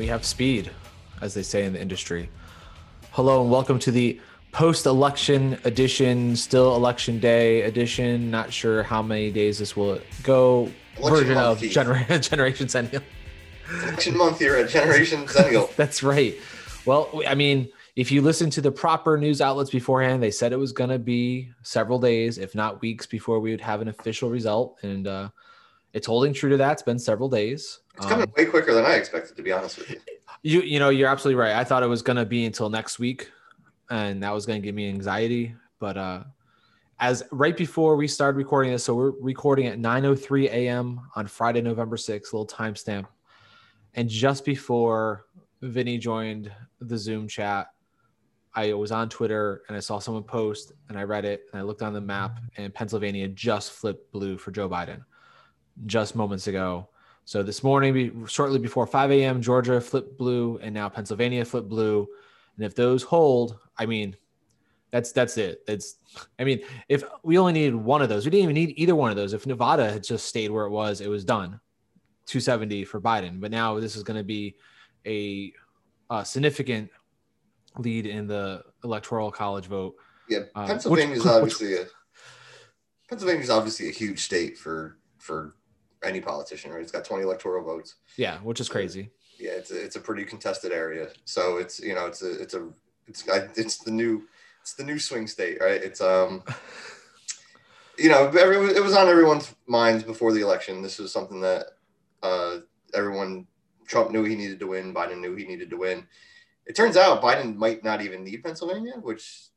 we have speed, as they say in the industry. Hello and welcome to the post-election edition, still election day edition. Not sure how many days this will go. Election version of gener- Generation Centennial. Election month here at Generation Centennial. That's right. Well, I mean, if you listen to the proper news outlets beforehand, they said it was going to be several days, if not weeks, before we would have an official result, and uh, it's holding true to that. It's been several days. It's coming Um, way quicker than I expected, to be honest with you. You you know you're absolutely right. I thought it was gonna be until next week, and that was gonna give me anxiety. But uh, as right before we started recording this, so we're recording at 9:03 a.m. on Friday, November 6th, little timestamp, and just before Vinny joined the Zoom chat, I was on Twitter and I saw someone post, and I read it, and I looked on the map, and Pennsylvania just flipped blue for Joe Biden, just moments ago. So this morning, shortly before 5 a.m., Georgia flipped blue, and now Pennsylvania flipped blue. And if those hold, I mean, that's that's it. It's, I mean, if we only needed one of those, we didn't even need either one of those. If Nevada had just stayed where it was, it was done, 270 for Biden. But now this is going to be a, a significant lead in the electoral college vote. Yeah, Uh, Pennsylvania's which- which- obviously a Pennsylvania's obviously a huge state for for any politician, right? It's got 20 electoral votes. Yeah, which is crazy. Yeah, it's a, it's a pretty contested area. So it's you know it's a it's a it's I- it's the new it's the new swing state, right? It's um you know every, it was on everyone's minds before the election. This was something that uh, everyone Trump knew he needed to win. Biden knew he needed to win. It turns out Biden might not even need Pennsylvania, which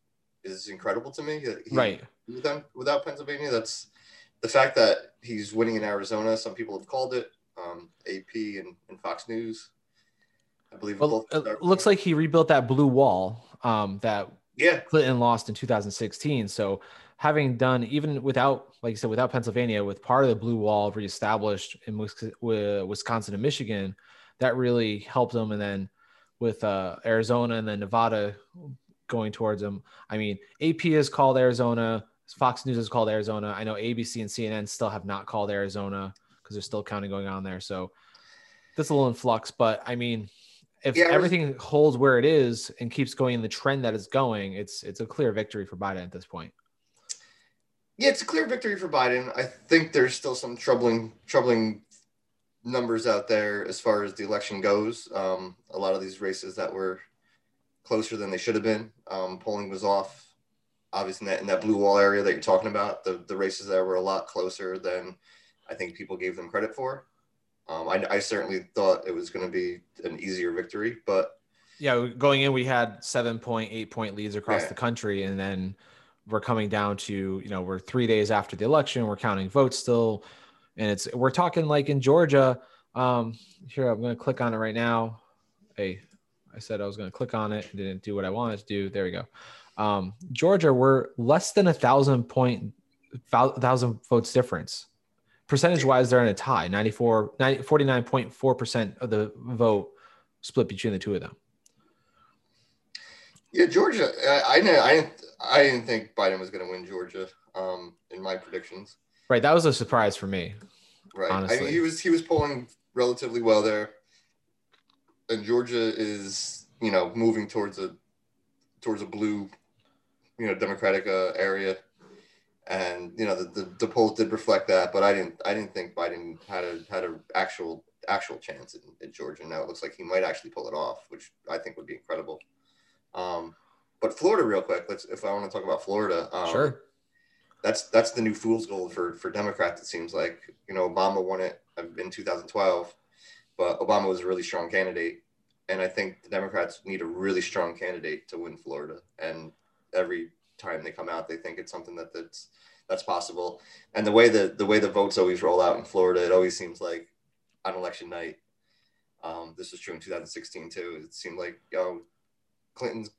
is incredible to me. he- Right. Without, without Pennsylvania, that's the fact that he's winning in Arizona. Some people have called it um, AP and, and Fox News. I believe. Well, it looks like he rebuilt that blue wall um, that yeah, Clinton lost in 2016. So having done even without, like you said, without Pennsylvania, with part of the blue wall reestablished in Wisconsin and Michigan, that really helped them. And then with uh, Arizona and then Nevada going towards them, I mean, AP has called Arizona, Fox News has called Arizona. I know ABC and CNN still have not called Arizona because there's still counting going on there. So that's a little in flux. But I mean, if Yeah, everything holds where it is and keeps going in the trend that it's going, it's it's a clear victory for Biden at this point. yeah, it's a clear victory for Biden. I think there's still some troubling troubling numbers out there as far as the election goes. Um, a lot of these races that were closer than they should have been. Um, polling was off. Obviously, in that, in that blue wall area that you're talking about, the, the races there were a lot closer than I think people gave them credit for. Um, I, I certainly thought it was going to be an easier victory, but Yeah, going in, we had seven point, eight point leads across Yeah. the country, and then we're coming down to you know we're three days after the election, we're counting votes still, and it's we're talking like in Georgia. Um, here I'm going to click on it right now. Hey, I said I was going to click on it, didn't do what I wanted to do. There we go. Um, Georgia, we're less than a thousand point, thou- thousand votes difference. Percentage wise, they're in a tie 94, 90, 49.4% of the vote split between the two of them. Yeah, Georgia. I I, know, I didn't I didn't think Biden was going to win Georgia um, in my predictions. Right. That was a surprise for me. Right. I mean, he was he was polling relatively well there, and Georgia is you know moving towards a towards a blue, you know, Democratic uh, area, and you know the, the the polls did reflect that. But I didn't I didn't think Biden had a had an actual actual chance in, in Georgia. Now it looks like he might actually pull it off, which I think would be incredible. Um, but Florida, real quick. Let's if I want to talk about Florida. Um, sure. that's that's the new fool's gold for for Democrats. It seems like you know Obama won it in 2012, but Obama was a really strong candidate, and I think the Democrats need a really strong candidate to win Florida. And every time they come out, they think it's something that that's that's possible. And the way the the way the votes always roll out in Florida, it always seems like on election night. Um, this was true in 2016 too. It seemed like know, Clinton's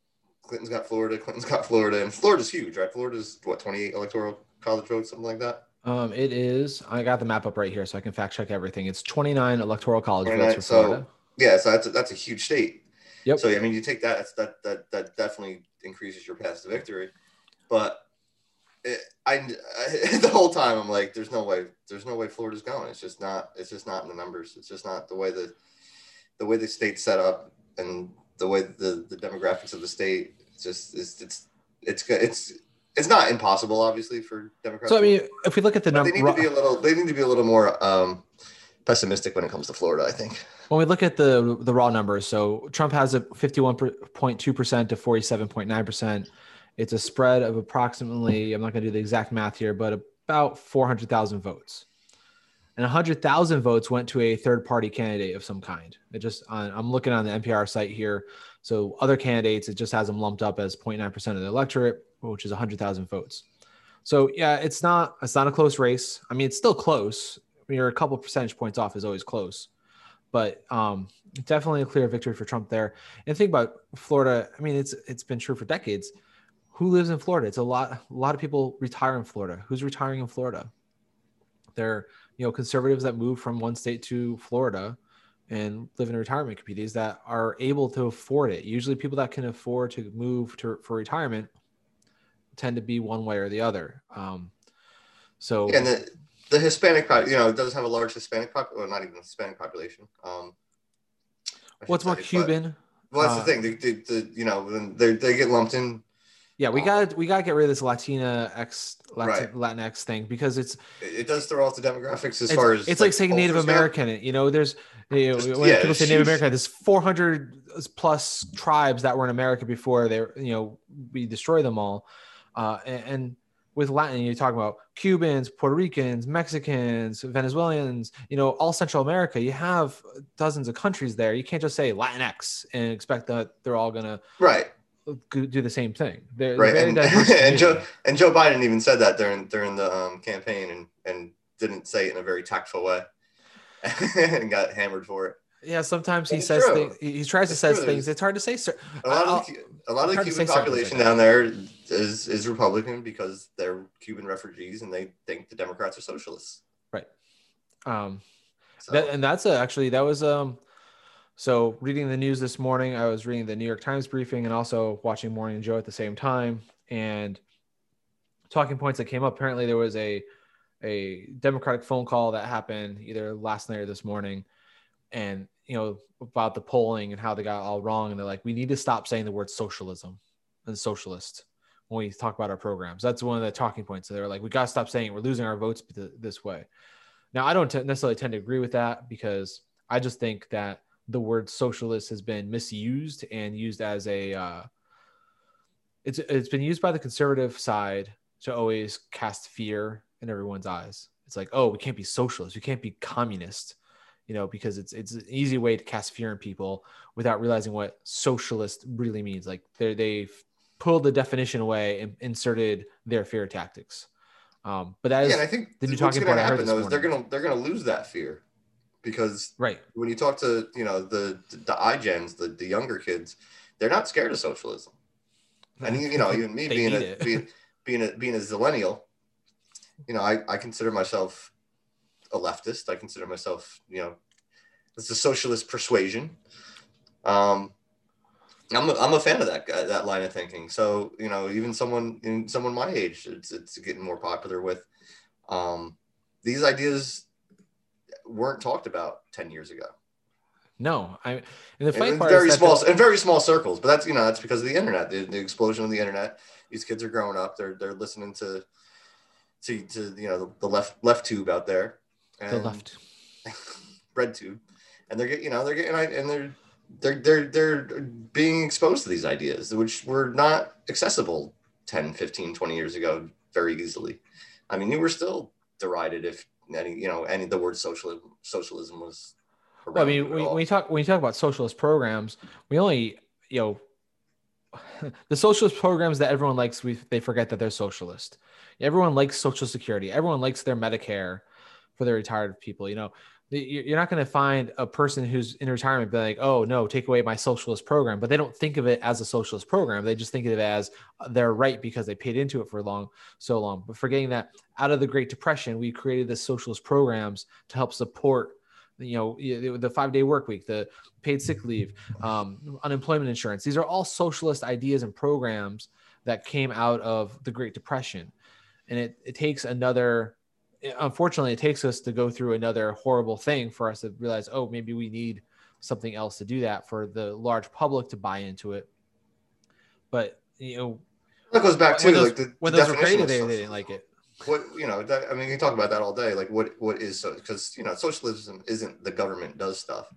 Clinton's got Florida, Clinton's got Florida, and Florida's huge, right? Florida's what 28 electoral college votes, something like that. Um, it is. I got the map up right here, so I can fact check everything. It's 29 electoral college 29, votes for so- Florida. Yeah, so that's a, that's a huge state. Yep. So I mean, you take that, that's, that that that definitely increases your path to victory. But it, I, I the whole time I'm like, there's no way, there's no way Florida's going. It's just not. It's just not in the numbers. It's just not the way that the way the state's set up and the way the, the demographics of the state it's just it's it's it's it's it's not impossible, obviously, for Democrats. So I mean, if we look at the number, they need to be a little. They need to be a little more um, pessimistic when it comes to Florida. I think. When we look at the the raw numbers, so Trump has a fifty one point two percent to forty seven point nine percent. It's a spread of approximately. I'm not going to do the exact math here, but about four hundred thousand votes and 100,000 votes went to a third party candidate of some kind. It just, uh, I'm looking on the NPR site here. So other candidates, it just has them lumped up as 0.9% of the electorate, which is 100,000 votes. So yeah, it's not, it's not a close race. I mean, it's still close. You're a couple percentage points off is always close, but um, definitely a clear victory for Trump there. And think about Florida. I mean, it's, it's been true for decades. Who lives in Florida? It's a lot, a lot of people retire in Florida. Who's retiring in Florida? They're, you know conservatives that move from one state to Florida and live in retirement communities that are able to afford it. Usually, people that can afford to move to for retirement tend to be one way or the other. Um, so, yeah, and the, the Hispanic, you know, it does have a large Hispanic population, well, not even Hispanic population. Um, what's more Cuban? But, well, that's uh, the thing. They, they, they, you know, they they get lumped in yeah, we got we got to get rid of this Latina X Latin, right. Latinx thing because it's it does throw off the demographics as far as it's like, like saying Native American. You know, there's you know, Just, when yeah, people say Native American, there's 400 plus tribes that were in America before they you know we destroy them all, uh, and, and with Latin, you're talking about Cubans, Puerto Ricans, Mexicans, Venezuelans, you know, all Central America. You have dozens of countries there. You can't just say Latinx and expect that they're all gonna right do the same thing. They're, right, and, and Joe and Joe Biden even said that during during the um, campaign, and and didn't say it in a very tactful way, and got hammered for it. Yeah, sometimes he says true. things. He tries to say things. It's hard to say. Sir, a lot of the, a lot of the Cuban population down there is is Republican because they're Cuban refugees and they think the Democrats are socialists. Right. Um, so. that, and that's a, actually that was um so, reading the news this morning, I was reading the New York Times briefing and also watching Morning Joe at the same time. And talking points that came up. Apparently, there was a a Democratic phone call that happened either last night or this morning, and you know about the polling and how they got all wrong. And they're like, we need to stop saying the word socialism and socialist when we talk about our programs. That's one of the talking points. So they're like, we got to stop saying it. we're losing our votes this way. Now, I don't t- necessarily tend to agree with that because I just think that the word socialist has been misused and used as a uh, it's it's been used by the conservative side to always cast fear in everyone's eyes. It's like, oh, we can't be socialist, we can't be communist, you know, because it's it's an easy way to cast fear in people without realizing what socialist really means. Like they they've pulled the definition away and inserted their fear tactics. Um, but that is yeah, I think the new talking point I heard though, is they're gonna they're gonna lose that fear because right when you talk to you know the the iGens, the the younger kids, they're not scared of socialism. And you know, even me being a, being being a being a zillennial, you know, I, I consider myself a leftist. I consider myself, you know, it's a socialist persuasion. Um, I'm a, I'm a fan of that that line of thinking. So you know, even someone in someone my age, it's it's getting more popular with. Um, these ideas weren't talked about 10 years ago. No, I and the funny in part very small in very small circles, but that's you know that's because of the internet, the, the, explosion of the internet. These kids are growing up; they're they're listening to to, to you know the, the left left tube out there, and the left bread tube, and they're getting you know they're getting and they're they're they're they're being exposed to these ideas which were not accessible 10 15 20 years ago very easily i mean you were still derided if any you know any the word socialism socialism was well, I mean, when, when you talk when you talk about socialist programs, we only you know the socialist programs that everyone likes. We they forget that they're socialist. Everyone likes Social Security. Everyone likes their Medicare for the retired people. You know, you're not going to find a person who's in retirement be like, oh no, take away my socialist program. But they don't think of it as a socialist program. They just think of it as their right because they paid into it for long, so long. But forgetting that out of the Great Depression, we created the socialist programs to help support, you know, the five day work week, the paid sick leave, um, unemployment insurance. These are all socialist ideas and programs that came out of the Great Depression. And it, it takes another unfortunately it takes us to go through another horrible thing for us to realize oh maybe we need something else to do that for the large public to buy into it. But you know, that goes back to those, like the, when those were created, they, they didn't like it. what you know that, i mean you can talk about that all day like what what is so because you know socialism isn't the government does stuff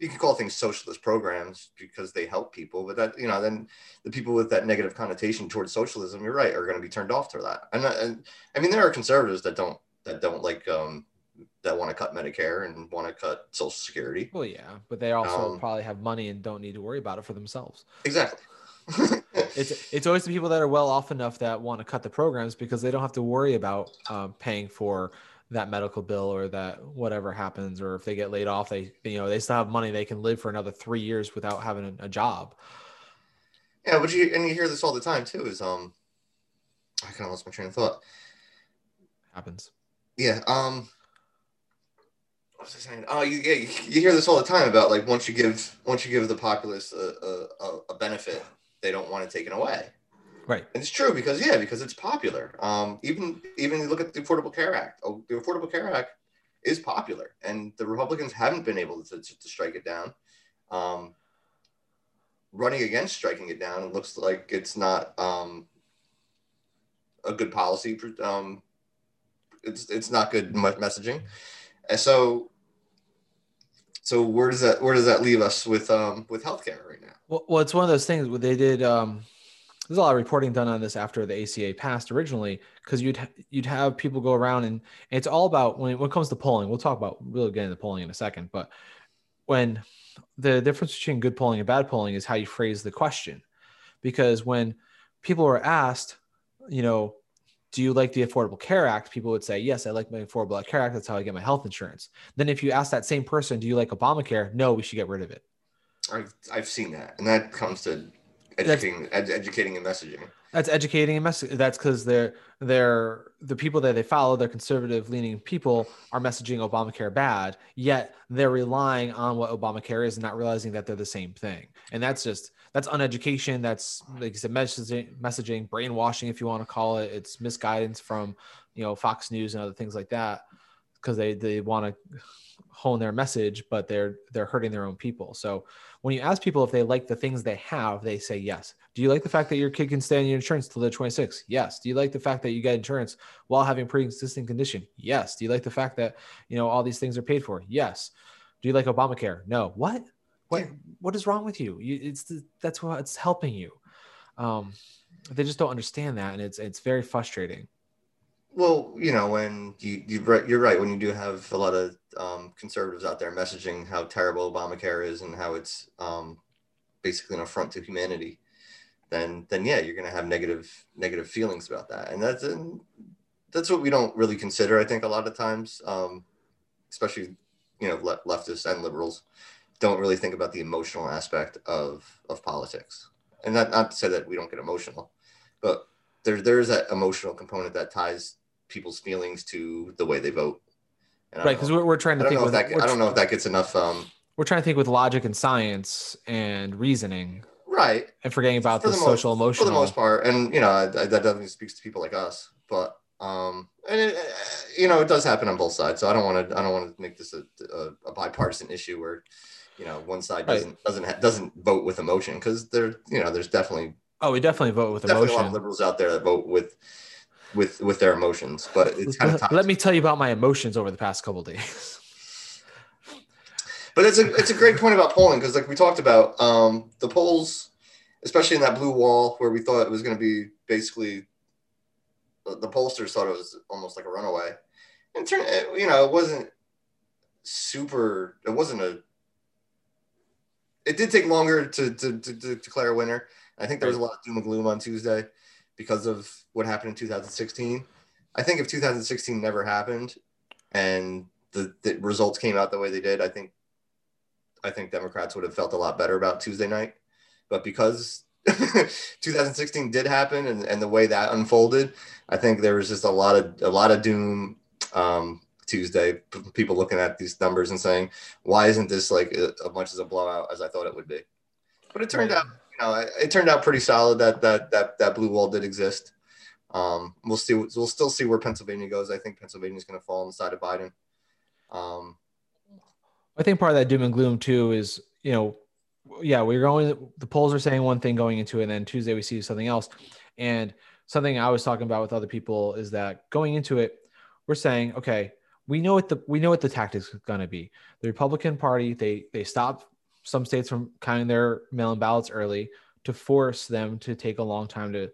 you can call things socialist programs because they help people but that you know then the people with that negative connotation towards socialism you're right are going to be turned off to that. And, and i mean there are conservatives that don't that don't like um that want to cut medicare and want to cut social security. Well, yeah, but they also Um, probably have money and don't need to worry about it for themselves. exactly. It's it's always the people that are well off enough that want to cut the programs because they don't have to worry about um, paying for that medical bill or that whatever happens or if they get laid off they you know they still have money they can live for another three years without having a, job yeah but you and you hear this all the time too is um i kind of lost my train of thought happens Yeah. Um. What was I saying? Oh, you, yeah, you, hear this all the time about like once you give once you give the populace a, a, a- benefit, they don't want to take it taken away. Right And it's true because yeah, because it's popular. Um. Even even you look at the Affordable Care Act. Oh, the Affordable Care Act is popular, and the Republicans haven't been able to, to, to strike it down. Um. Running against striking it down, it looks like it's not um, a good policy. Um, it's it's not good messaging, and so so where does that where does that leave us with um with healthcare right now? well, well it's one of those things where they did um there's a lot of reporting done on this after the ACA passed originally because you'd you'd have people go around and, it's all about when it, when it comes to polling. We'll talk about we'll get into polling in a second, but when the difference between good polling and bad polling is how you phrase the question, because when people are asked, you know, do you like the Affordable Care Act? People would say, yes, I like my Affordable Care Act. That's how I get my health insurance. Then if you ask that same person, do you like Obamacare? No, we should get rid of it. I've I've seen that, and that comes to educating ed- educating and messaging. That's educating and messaging. That's because they're they're the people that they follow, they're conservative leaning people, are messaging Obamacare bad. Yet they're relying on what Obamacare is and not realizing that they're the same thing. And that's just that's uneducation. That's like you said, messaging, messaging, brainwashing, if you want to call it. It's misguidance from you know Fox News and other things like that because they they want to hone their message, but they're they're hurting their own people. So when you ask people if they like the things they have, they say yes. Do you like the fact that your kid can stay on your insurance till they're 26? Yes. Do you like the fact that you get insurance while having pre-existing condition? Yes. Do you like the fact that you know all these things are paid for? Yes. Do you like Obamacare? No. What? What? What is wrong with you? you it's the, that's what it's helping you. Um, they just don't understand that, and it's it's very frustrating. Well, you know, when you you you're right. When you do have a lot of um, conservatives out there messaging how terrible Obamacare is and how it's um, basically an affront to humanity, then then yeah, you're going to have negative negative feelings about that, and that's and that's what we don't really consider. I think a lot of times, um, especially you know le- leftists and liberals, don't really think about the emotional aspect of of politics, and not not to say that we don't get emotional, but there there is that emotional component that ties people's feelings to the way they vote. And Right? Because we're, we're trying to don't think with that I don't know if that gets enough. Um, we're trying to think with logic and science and reasoning, right. and forgetting about For the, the most- social emotional. for the most part, and you know I, I- that definitely speaks to people like us. But um, and it, you know it does happen on both sides. So I don't want to I don't want to make this a, a, a bipartisan issue where you know one side Right. doesn't doesn't ha- doesn't vote with emotion because there you know there's definitely oh, we definitely vote with definitely a lot of liberals out there that vote with with with their emotions, but it's kind of Let, let me tell you about my emotions over the past couple days. But it's a it's a great point about polling because like we talked about um, the polls, especially in that blue wall where we thought it was going to be basically the, the pollsters thought it was almost like a runaway. And turn it- you know it wasn't super. It wasn't a. It did take longer to to, to, to declare a winner. I think there was a lot of doom and gloom on Tuesday because of what happened in 2016. I think if 2016 never happened and the, the results came out the way they did, I think I think Democrats would have felt a lot better about Tuesday night. But because 2016 did happen and, and the way that unfolded, I think there was just a lot of a lot of doom um, Tuesday. People looking at these numbers and saying, "Why isn't this like as much as a blowout as I thought it would be?" But it turned out, you know, it, turned out pretty solid that that that that blue wall did exist. Um, we'll see. We'll still see where Pennsylvania goes. I think Pennsylvania is going to fall on the side of Biden. Um, I think part of that doom and gloom too is, you know, yeah, we're going, the polls are saying one thing going into it, and then Tuesday we see something else. And something I was talking about with other people is that going into it, we're saying, okay, we know what the we know what the tactics is going to be. The Republican Party they they stop some states from counting their mail-in ballots early to force them to take a long time to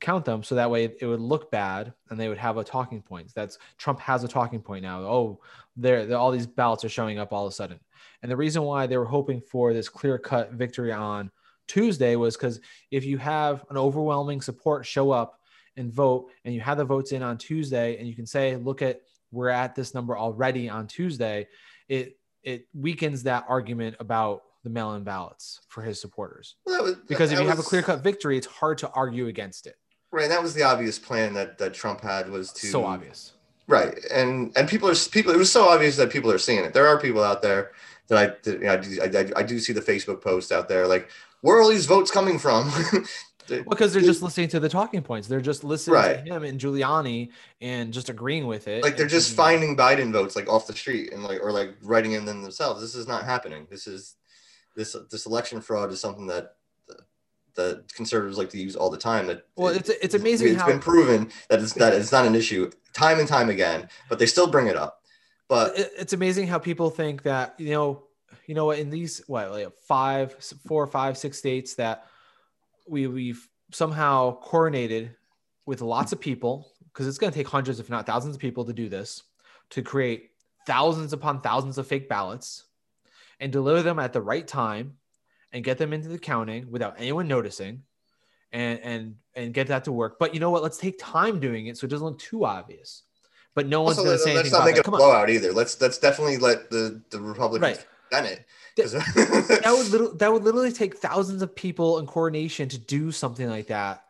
count them. So that way it would look bad and they would have a talking point. That's trump has a talking point now. Oh there all these ballots are showing up all of a sudden. And the reason why they were hoping for this clear cut victory on tuesday was because if you have an overwhelming support show up and vote and you have the votes in on tuesday and you can say look at we're at this number already on tuesday it it weakens that argument about the mail-in ballots for his supporters. Well, was, because if you was, have a clear-cut victory, it's hard to argue against it. Right, that was the obvious plan that that Trump had was to so obvious. Right, and and people are people. It was so obvious that people are seeing it. There are people out there that I that, you know, I, do, I, I do see the Facebook post out there like where are all these votes coming from? because they're just listening to the talking points. They're just listening right. to him and Giuliani and just agreeing with it. Like they're just finding Biden votes like off the street and like or like writing in them themselves. This is not happening. This is this this election fraud is something that the conservatives like to use all the time. That well, it's it's amazing. It's how... been proven that it's that it's not an issue time and time again, but they still bring it up. But it's amazing how people think that you know, you know, in these what like five, four, five, six states that we we've somehow coordinated with lots of people because it's going to take hundreds, if not thousands, of people to do this to create thousands upon thousands of fake ballots and deliver them at the right time and get them into the counting without anyone noticing and and and get that to work. But you know what? Let's take time doing it so it doesn't look too obvious. But no one's going to say let's anything. Let's not make a blowout either. Let's let's definitely let the the Republicans right. it. That, that would little, that would literally take thousands of people in coordination to do something like that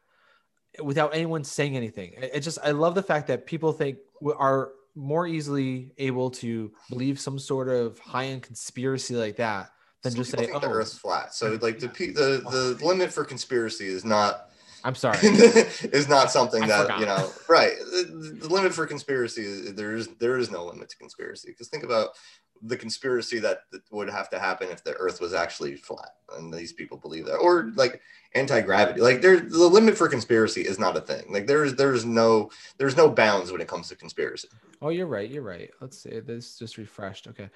without anyone saying anything. It just I love the fact that people think are more easily able to believe some sort of high end conspiracy like that than some just say, "Oh, the Earth's flat." So like the the the limit for conspiracy is not. I'm sorry. is not something I that forgot. you know. Right. The, the, limit for conspiracy is there is there is no limit to conspiracy because think about the conspiracy that, would have to happen if the Earth was actually flat, and these people believe that, or like anti-gravity. Like there's the limit for conspiracy is not a thing. Like there's there's no there's no bounds when it comes to conspiracy. Oh you're right you're right. Let's see this just refreshed okay.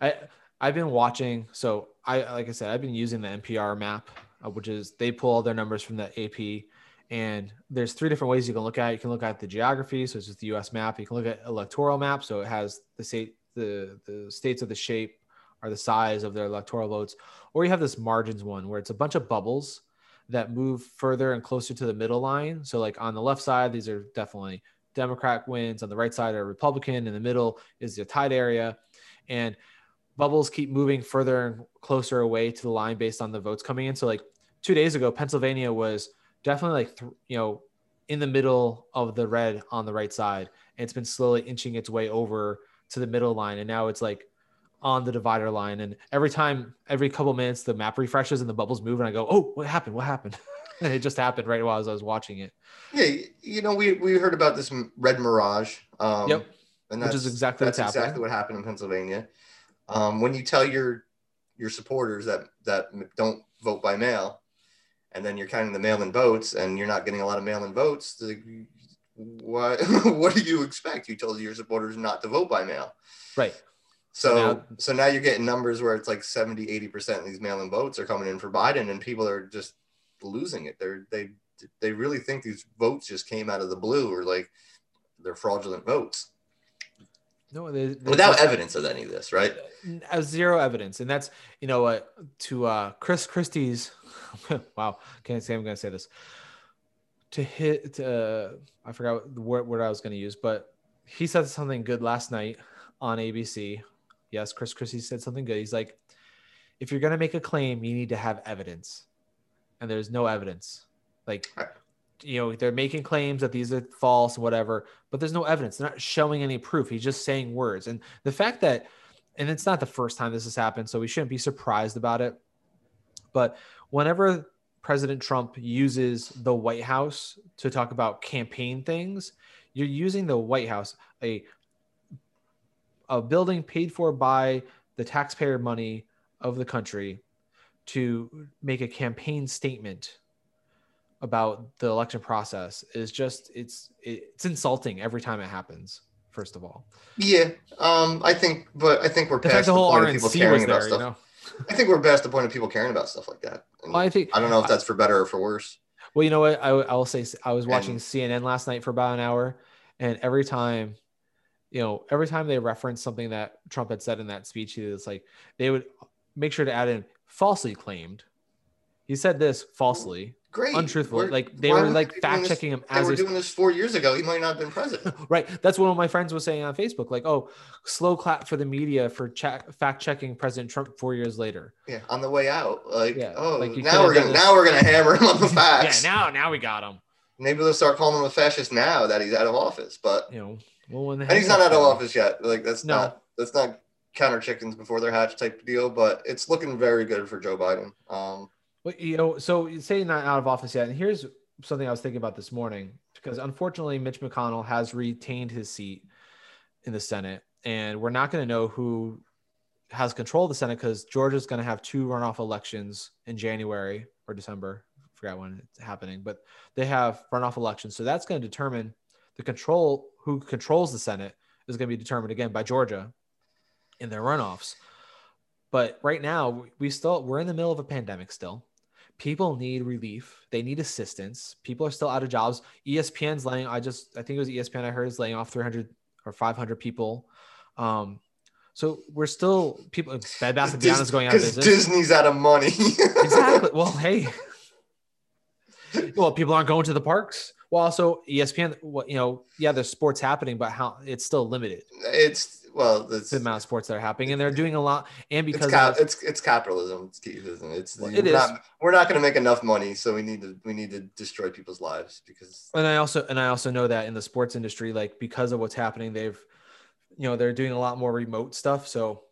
I i've been watching so i like i said i've been using the npr map uh, which is they pull all their numbers from the ap and there's three different ways you can look at it. you can look at the geography so it's just the us map. You can look at electoral map so it has the state the the states of the shape or the size of their electoral votes or you have this margins one where it's a bunch of bubbles that move further and closer to the middle line. So, like on the left side, these are definitely Democrat wins. On the right side are Republican. In the middle is the tied area. And bubbles keep moving further and closer away to the line based on the votes coming in. So, like two days ago, Pennsylvania was definitely like, th- you know, in the middle of the red on the right side. And it's been slowly inching its way over to the middle line. And now it's like on the divider line. And every time, every couple minutes, the map refreshes and the bubbles move, and I go, "Oh, what happened? What happened?" and it just happened right while I was watching it. Yeah, you know, we we heard about this red mirage. Um, yep. And that's, Which is exactly that's exactly happening. what happened in Pennsylvania. Um, when you tell your your supporters that that don't vote by mail, and then you're counting the mail-in votes, and you're not getting a lot of mail-in votes, what what do you expect? You told your supporters not to vote by mail, right? So now, so now you're getting numbers where it's like 70, 80% of these mail-in votes are coming in for Biden and people are just losing it. They're they they really think these votes just came out of the blue or like they're fraudulent votes. No, they, without evidence of any of this, right? Uh, zero evidence, and that's you know what to uh, Chris Christie's. wow, can't say I'm going to say this. To hit, uh, I forgot what word I was going to use, but he said something good last night on ABC Yes, Chris Christie said something good. He's like, if you're gonna make a claim, you need to have evidence, and there's no evidence. Like, you know, they're making claims that these are false, whatever, but there's no evidence. They're not showing any proof. He's just saying words, and the fact that, and it's not the first time this has happened, so we shouldn't be surprised about it. But whenever President Trump uses the White House to talk about campaign things, you're using the White House, a a building paid for by the taxpayer money of the country to make a campaign statement about the election process is just it's it's insulting every time it happens first of all Yeah, um, I think, but I think we're the fact past the the, whole point of people RNC caring was about there stuff. you know I think we're past the point of people caring about stuff like that. Well, I think I don't know if that's for better or for worse. Well, you know what? I, I will say I was watching And- CNN last night for about an hour, and every time, you know, every time they reference something that Trump had said in that speech, it's like they would make sure to add in falsely claimed. He said this falsely, Great, untruthful. We're- Like they were like they fact checking him They as were doing this four years ago. He might not have been president. right. That's what one of my friends was saying on Facebook. Like, oh, slow clap for the media for check, fact checking President Trump four years later. Yeah, on the way out, like, Yeah, oh, like now we're gonna this- now we're gonna hammer him on the facts. Yeah, now now we got him. Maybe they'll start calling him a fascist now that he's out of office. But You know, well, when and he's not out of office yet. Like that's No. not that's not counter chickens before they're hatched type deal. But it's looking very good for Joe Biden. Um, Well, you know, so you say not out of office yet, and here's something I was thinking about this morning because unfortunately, Mitch McConnell has retained his seat in the Senate, and we're not going to know who has control of the Senate because Georgia's going to have two runoff elections in January or December. I forgot when it's happening, but they have runoff elections, so that's going to determine the control. Who controls the Senate is going to be determined again by Georgia in their runoffs. But right now, we still we're in the middle of a pandemic still people need relief. They need assistance. People are still out of jobs. Espn's laying i just i think it was espn i heard is laying off 300 or 500 people. Um so we're still people bed bath and beyond is going out of because business. Disney's out of money. exactly. Well hey. Well people aren't going to the parks. Well also espn what you know yeah there's sports happening but how it's still limited. It's well, it's the amount of sports that are happening and they're doing a lot and it's, because cap, of, it's it's capitalism. It's isn't it? It's Well, we're it is. Not, we're not going to make enough money, so we need to we need to destroy people's lives because and I also and I also know that in the sports industry, like because of what's happening, they've you know they're doing a lot more remote stuff. So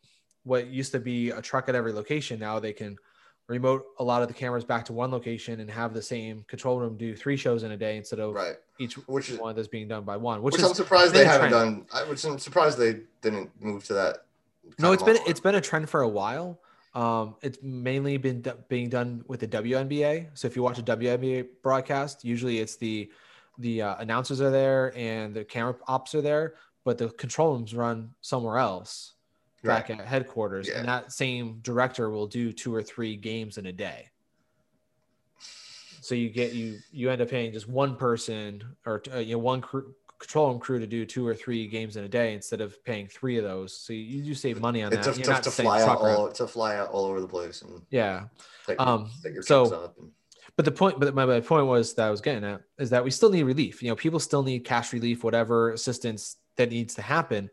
what used to be a truck at every location, now they can remote a lot of the cameras back to one location and have the same control room do three shows in a day instead of right. each Which is one that's being done by one. Which, which, is I'm surprised they haven't trend. done. I which I'm surprised they didn't move to that. no, it's been it's been a trend for a while. Um, it's mainly been do- being done with the WNBA. So if you watch a WNBA broadcast, usually it's the the uh, announcers are there and the camera ops are there, but the control rooms run somewhere else back Right. at headquarters, Yeah. and that same director will do two or three games in a day. So you get you you end up paying just one person or uh, you know one crew, control room crew to do two or three games in a day instead of paying three of those. So you, you do save money on It's that. tough, tough to fly out around. all to fly out all over the place and Yeah. your, Um, your so- And, But the point, but my, my point was that I was getting at is that we still need relief. You know, people still need cash relief, whatever assistance that needs to happen.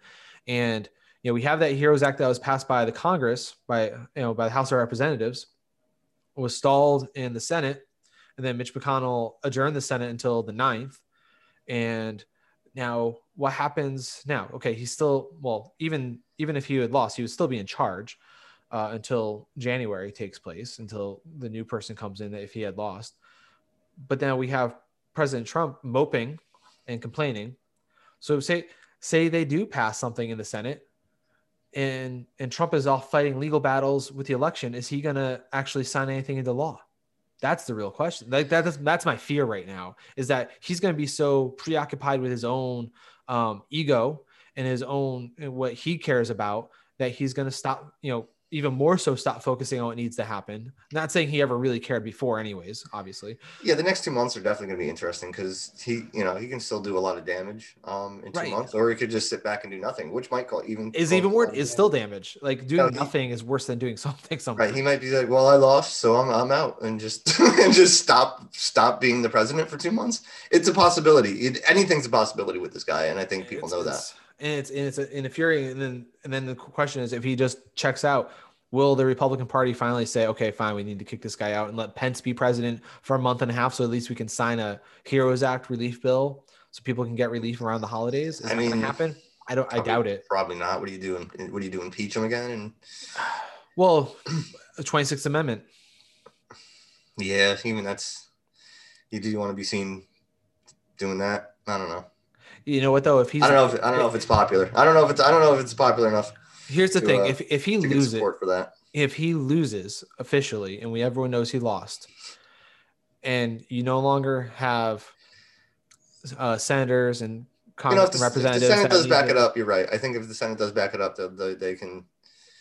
And you know, we have that Heroes Act that was passed by the Congress, by you know, by the House of Representatives, was stalled in the Senate, and then Mitch McConnell adjourned the Senate until the 9th. And now, what happens now? Okay, he's still well, even even if he had lost, he would still be in charge uh, until January takes place, until the new person comes in if he had lost. But now we have President Trump moping and complaining. So say say they do pass something in the Senate and and Trump is off fighting legal battles with the election, is he gonna actually sign anything into law? That's the real question. Like that is that's my fear right now is that he's gonna be so preoccupied with his own um, ego and his own and what he cares about that he's gonna stop, you know, even more so stop focusing on what needs to happen. Not saying he ever really cared before, anyways, obviously. yeah, the next two months are definitely going to be interesting because he, you know, he can still do a lot of damage um, in two Right. months, or he could just sit back and do nothing, which might call even Is even worse. Is still damage. Like doing No, he- nothing is worse than doing something. Something. Right, he might be like, "Well, I lost, so I'm I'm out," and just and just stop stop being the president for two months. It's a possibility. It, anything's a possibility with this guy, and I think people It's- know that. It's- And it's and it's infuriating. And then and then the question is, if he just checks out, will the Republican Party finally say, "Okay, fine, we need to kick this guy out and let Pence be president for a month and a half, so at least we can sign a Heroes Act relief bill, so people can get relief around the holidays"? Is I that gonna happen? I don't. I doubt it. Probably not. What are you doing? What are you doing? Impeach him again? And Well, the Twenty Sixth Amendment. yeah, even that's. You do you want to be seen doing that? I don't know. You know what though? If he's I don't know if I don't know if it's popular. I don't know if it's I don't know if it's popular enough. Here's the to, thing: uh, if if he loses, support for that. if he loses officially, and we everyone knows he lost, and you no longer have uh, senators and You Congress know, if and the, if the Senate does back it up, you're right. I think if the Senate does back it up, they, they, they can.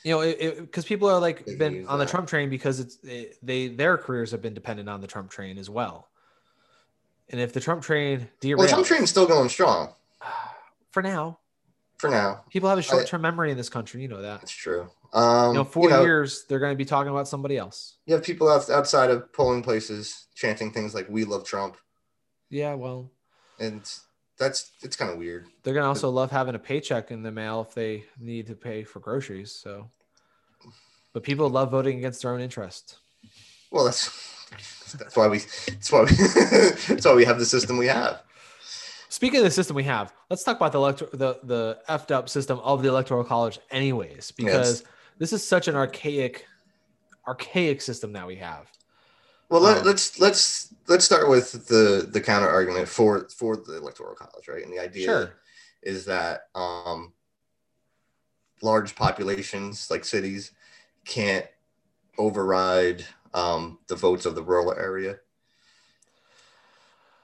you know, because people are like been on the. Trump train because it's it, they their careers have been dependent on the Trump train as well. And if the Trump train derails, Well, the Trump train's still going strong for now, for now. people have a short term memory in this country. You know that. That's true. Um, You know, you four know, years they're going to be talking about somebody else. You have people out, outside of polling places chanting things like "We love Trump," Yeah, well, and that's it's kind of weird. they're going to also love having a paycheck in the mail if they need to pay for groceries. So, but people love voting against their own interest. Well, that's that's why we that's why we that's why we have the system we have. Speaking of the system we have, let's talk about the elector- the the effed up system of the electoral college, anyways, because this is such an archaic, archaic system that we have. Well, let, Um, let's let's let's start with the the counter argument for for the electoral college, right? And the idea Sure. is that um, large populations like cities can't override um, the votes of the rural area.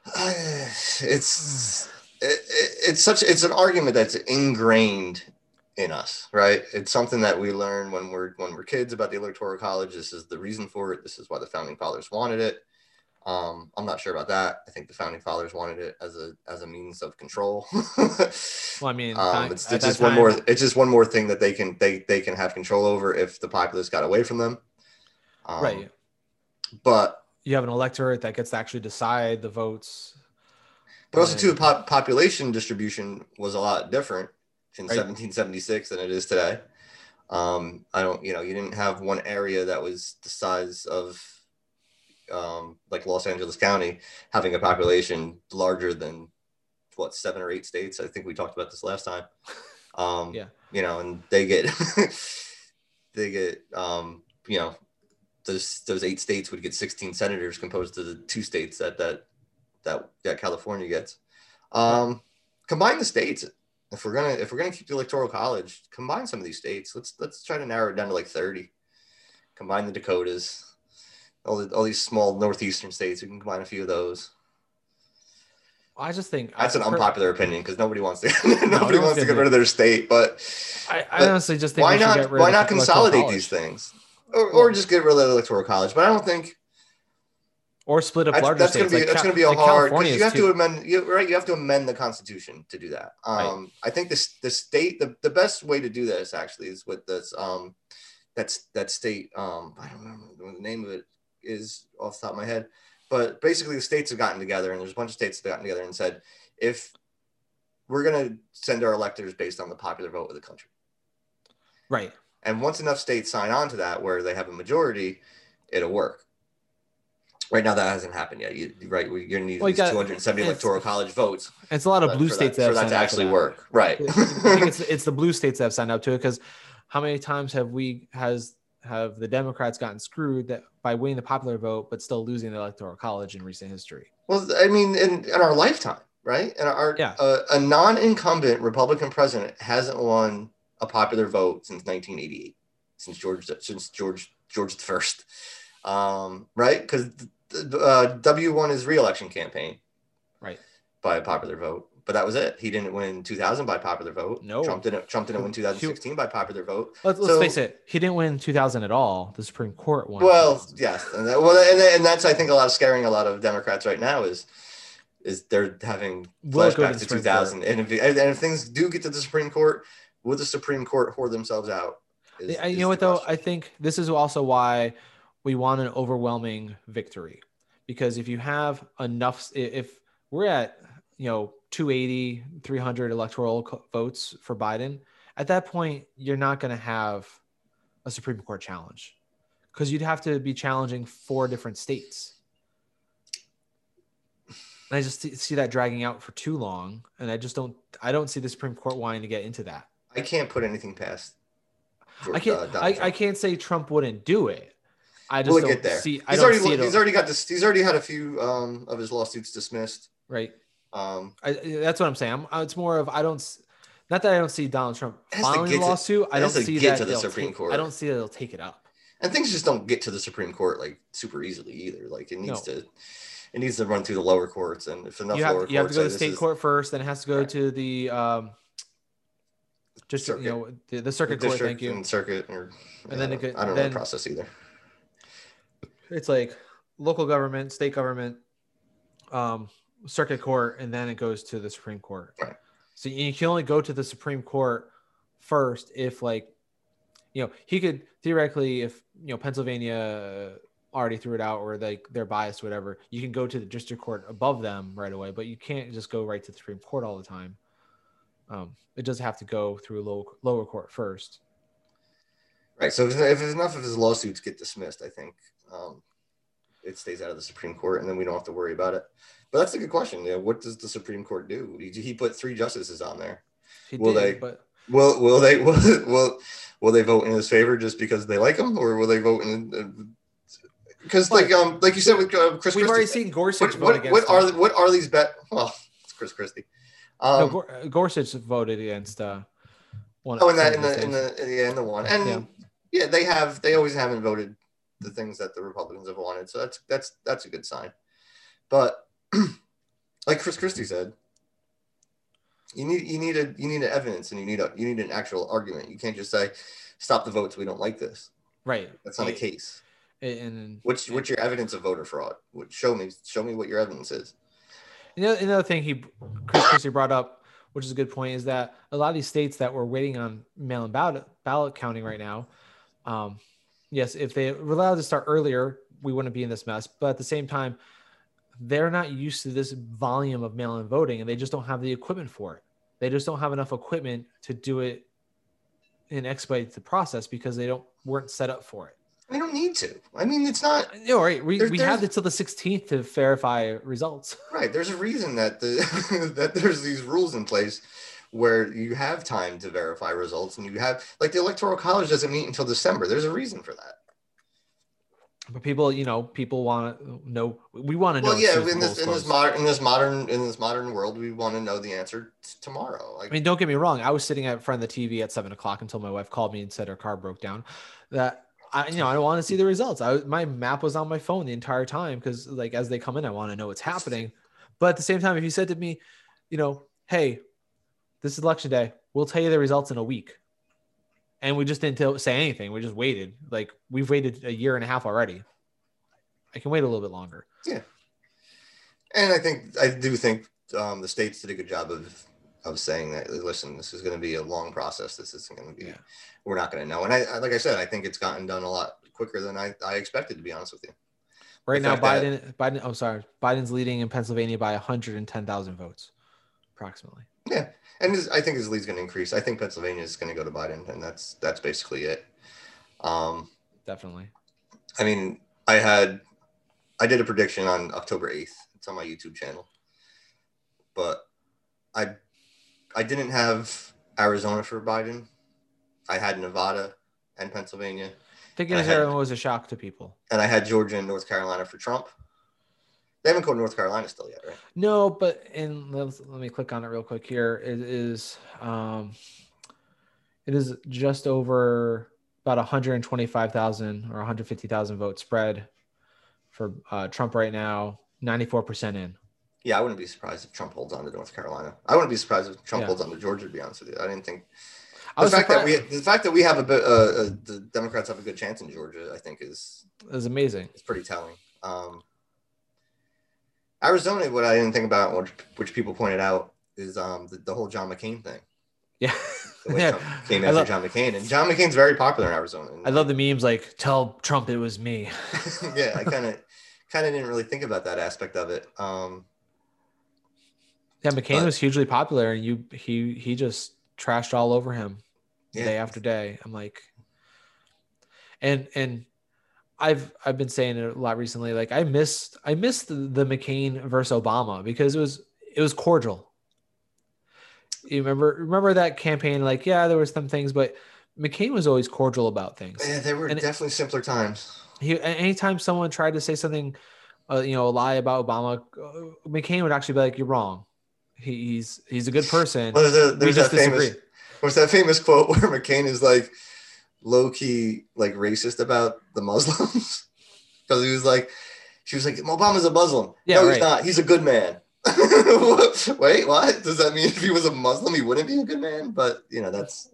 It's it, it- it's such it's an argument that's ingrained in us, right? It's something that we learn when we're when we're kids about the electoral college. This is the reason for it. This is why the founding fathers wanted it. Um, I'm not sure about that. I think the founding fathers wanted it as a as a means of control. Well, I mean, um, it's, it's just one more. It's just one more thing that they can they they can have control over if the populace got away from them. Um, right? But You have an electorate that gets to actually decide the votes. but also too, pop, population distribution was a lot different in Right. 1776 than it is today. Um, I don't, you know, you didn't have one area that was the size of um, like Los Angeles County having a population larger than what seven or eight states. I think we talked about this last time. Um, Yeah. You know, and they get they get um, you know those those eight states would get 16 senators composed of the two states that that that that California gets. Um, combine the states if we're gonna if we're gonna keep the electoral college. Combine some of these states. Let's let's try to narrow it down to like 30. Combine the Dakotas, all the, all these small northeastern states. We can combine a few of those. I just think That's I, an per- unpopular opinion because nobody wants to nobody one's wants to get rid of their state. But I, I honestly just think why not why not consolidate these things, or, or just get rid of the electoral college? But I don't think or split up that's, larger that's states. gonna be like that's gonna be a like hard because you have too- to amend you right you have to amend the constitution to do that. Right. Um, I think this the state the, the best way to do this actually is with this um that's that state um I don't remember what the name of it is off the top of my head, but basically the states have gotten together and there's a bunch of states that have gotten together and said if we're gonna send our electors based on the popular vote of the country. right. And once enough states sign on to that where they have a majority, it'll work. Right now, that hasn't happened yet. You, right, you're going to need Well, you got- 270 electoral college votes It's a lot of blue for states that, that, for have that to signed up actually work. Right. I think it's it's the blue states that have signed up to it because how many times have we has have the Democrats gotten screwed that by winning the popular vote but still losing the electoral college in recent history? well, I mean, in, in our lifetime, right? And our Yeah. uh, a non-incumbent Republican president hasn't won a popular vote since 1988, since George since George George the First, um, right? Because uh, W won his reelection campaign. Right. by a popular vote. But that was it. He didn't win 2000 by popular vote. No. Trump didn't. Trump didn't win 2016 by popular vote. Let's, let's face it, he didn't win 2000 at all. The Supreme Court won. Well, 2000. yes, and that, well, and, and that's I think a lot of scaring a lot of Democrats right now is is they're having it go to flashbacks to Supreme 2000, and if, and if things do get to the Supreme Court, will the Supreme Court whore themselves out? Is- I- you know what though? question. I think this is also why we want an overwhelming victory, because if you have enough, if we're at you know 280, 300 electoral votes for Biden, at that point you're not going to have a Supreme Court challenge, because you'd have to be challenging four different states. And I just see that dragging out for too long, and I just don't. I don't see the Supreme Court wanting to get into that. I can't put anything past. George- I can't. uh, I, I can't say Trump wouldn't do it. I just Will it don't get there? see. I He's don't already see it. he's already got this. He's already had a few um, of his lawsuits dismissed. right. Um, I, that's what I'm saying. I'm, it's more of I don't. Not that I don't see Donald Trump to filing a to- lawsuit. I don't see get that to the Supreme take- Court. I don't see that they'll take it up. and things just don't get to the Supreme Court like super easily either. Like it needs No. to, it needs to run through the lower courts, and if enough You lower have, you have to go to the state is- court first, then it has to go Right. to the um, just Circuit. you know the, the the circuit court. district Thank you. and circuit, or And then I it don't- could- I don't know the process either. It's like local government, state government, um, circuit court, and then it goes to the Supreme Court. Right. So you can only go to the Supreme Court first if, like, you know, he could theoretically, if you know Pennsylvania already threw it out or like they're biased, whatever, you can go to the district court above them right away. But you can't just go right to the Supreme Court all the time. Um, it does have to go through low, lower court first. Right. So if, if enough of his lawsuits get dismissed, I think um, it stays out of the Supreme Court, and then we don't have to worry about it. But that's a good question. Yeah, what does the Supreme Court do? He, he put three justices on there. He Will did, they- but Will will they will, will will they vote in his favor just because they like him, or will they vote in? Because like um like you said with uh, Chris we've Christie, already seen Gorsuch what, vote what, against what him. are what are these bet? Well, it's Chris Christie. Um, no, uh, Gorsuch voted against uh, one. Oh, in that in the in the yeah, in the one, and Yeah. yeah. they have they always haven't voted the things that the Republicans have wanted, so that's that's that's a good sign. But like Chris Christie said, you need you need a you need an evidence and you need a you need an actual argument. You can't just say stop the votes. We don't like this. right. That's not a case. And What's what's your evidence of voter fraud? Show me show me what your evidence is. Another, thing he Chris Christie brought up, which is a good point, is that a lot of these states that were waiting on mail-in ballot ballot counting right now, um, yes, if they were allowed to start earlier, we wouldn't be in this mess. But at the same time, they're not used to this volume of mail-in voting, and they just don't have the equipment for it. They just don't have enough equipment to do it and expedite the process because they don't weren't set up for it. They don't need to. I mean, it's not uh, No, right. We, There- we have until the 16th to verify results. Right. There's a reason that the that there's these rules in place where you have time to verify results and you have like the electoral college doesn't meet until December. There's a reason for that. But people, you know, people want to know. We want to know. Well, yeah, in this in this modern in this modern in this modern world, we want to know the answer t- tomorrow. Like I mean, don't get me wrong. I was sitting in front of the TV at seven o'clock until my wife called me and said her car broke down. That I, you know, I want to see the results. I my map was on my phone the entire time because, like, as they come in, I want to know what's happening. But at the same time, if you said to me, you know, hey, this is election day, we'll tell you the results in a week, and we just didn't tell, say anything. We just waited. Like we've waited a year and a half already. I can wait a little bit longer. Yeah, and I think I do think um, the states did a good job of of saying that listen, this is going to be a long process. This isn't going to be. Yeah. We're not going to know. And I, I like I said, I think it's gotten done a lot quicker than I, I expected. To be honest with you. Right The now, Biden, Biden, oh, sorry, Biden's leading in Pennsylvania by 110,000 votes, approximately. Yeah, and his, I think his lead's going to increase. I think Pennsylvania is going to go to Biden, and that's that's basically it. Um, Definitely. I mean, I had I did a prediction on October eighth. It's on my YouTube channel, but I I didn't have Arizona for Biden. I had Nevada and Pennsylvania, I had- Arizona was a shock to people. and I had Georgia and North Carolina for Trump. They haven't called North Carolina still yet, right? No, but let's, let me click on it real quick here. It is um, it is just over about 125,000 or 150,000 vote spread for uh, Trump right now. 94% in. Yeah, I wouldn't be surprised if Trump holds on to North Carolina. I wouldn't be surprised if Trump Yeah. holds on to Georgia. To be honest with you, I didn't think the fact that we the fact that we have a bit uh, uh, the Democrats have a good chance in Georgia, I think is was amazing. It's pretty telling. Um, Arizona, what I didn't think about, which, which people pointed out, is um, the, the whole John McCain thing. Yeah. Yeah. Came I, after love, John McCain, and John McCain's very popular in Arizona. I love the memes like tell Trump it was me. yeah, I kind of kind of didn't really think about that aspect of it. Um, Yeah, McCain But- was hugely popular, and you he he just trashed all over him Yeah. day after day. I'm like, and and I've I've been saying it a lot recently. Like I missed I missed the, the McCain versus Obama because it was it was cordial. You remember remember that campaign? Like yeah, there was some things, but McCain was always cordial about things. yeah, they were And it- definitely simpler times. He anytime someone tried to say something, uh, you know, a lie about Obama, uh, McCain would actually be like, "You're wrong." He, he's he's a good person. Well, there's, a, we there's just that famous, disagree. what's that famous quote where McCain is like low key like racist about the Muslims because he was like, she was like, Obama's a Muslim. Yeah, no, right. he's not. He's a good man. Wait, what? Does that mean if he was a Muslim, he wouldn't be a good man? But you know, that's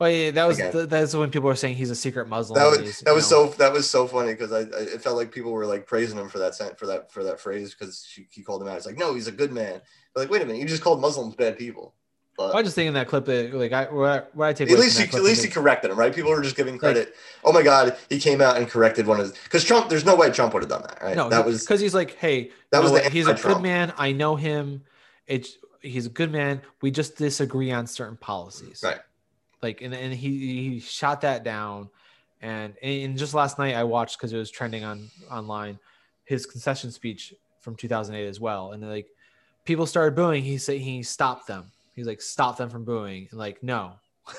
Oh, well, yeah, that was Again. that's when people were saying he's a secret Muslim. that was that was so that was so funny because I, I it felt like people were like praising him for that sent for that for that phrase because he called him out. It's like, no, he's a good man. But like, wait a minute, you just called Muslims bad people. But I just think in that clip that like I what I, take at least he at least he corrected him, right? People were just giving credit. oh my God, he came out and corrected one of his because Trump. There's no way Trump would have done that, right? no that was because he's like hey that was know the what? he's a good man I know him it's he's a good man we just disagree on certain policies Right. Like and, and he he shot that down. And and just last night I watched because it was trending on online his concession speech from 2008 as well. And like people started booing. He said he stopped them. He's like stop them from booing. And like no.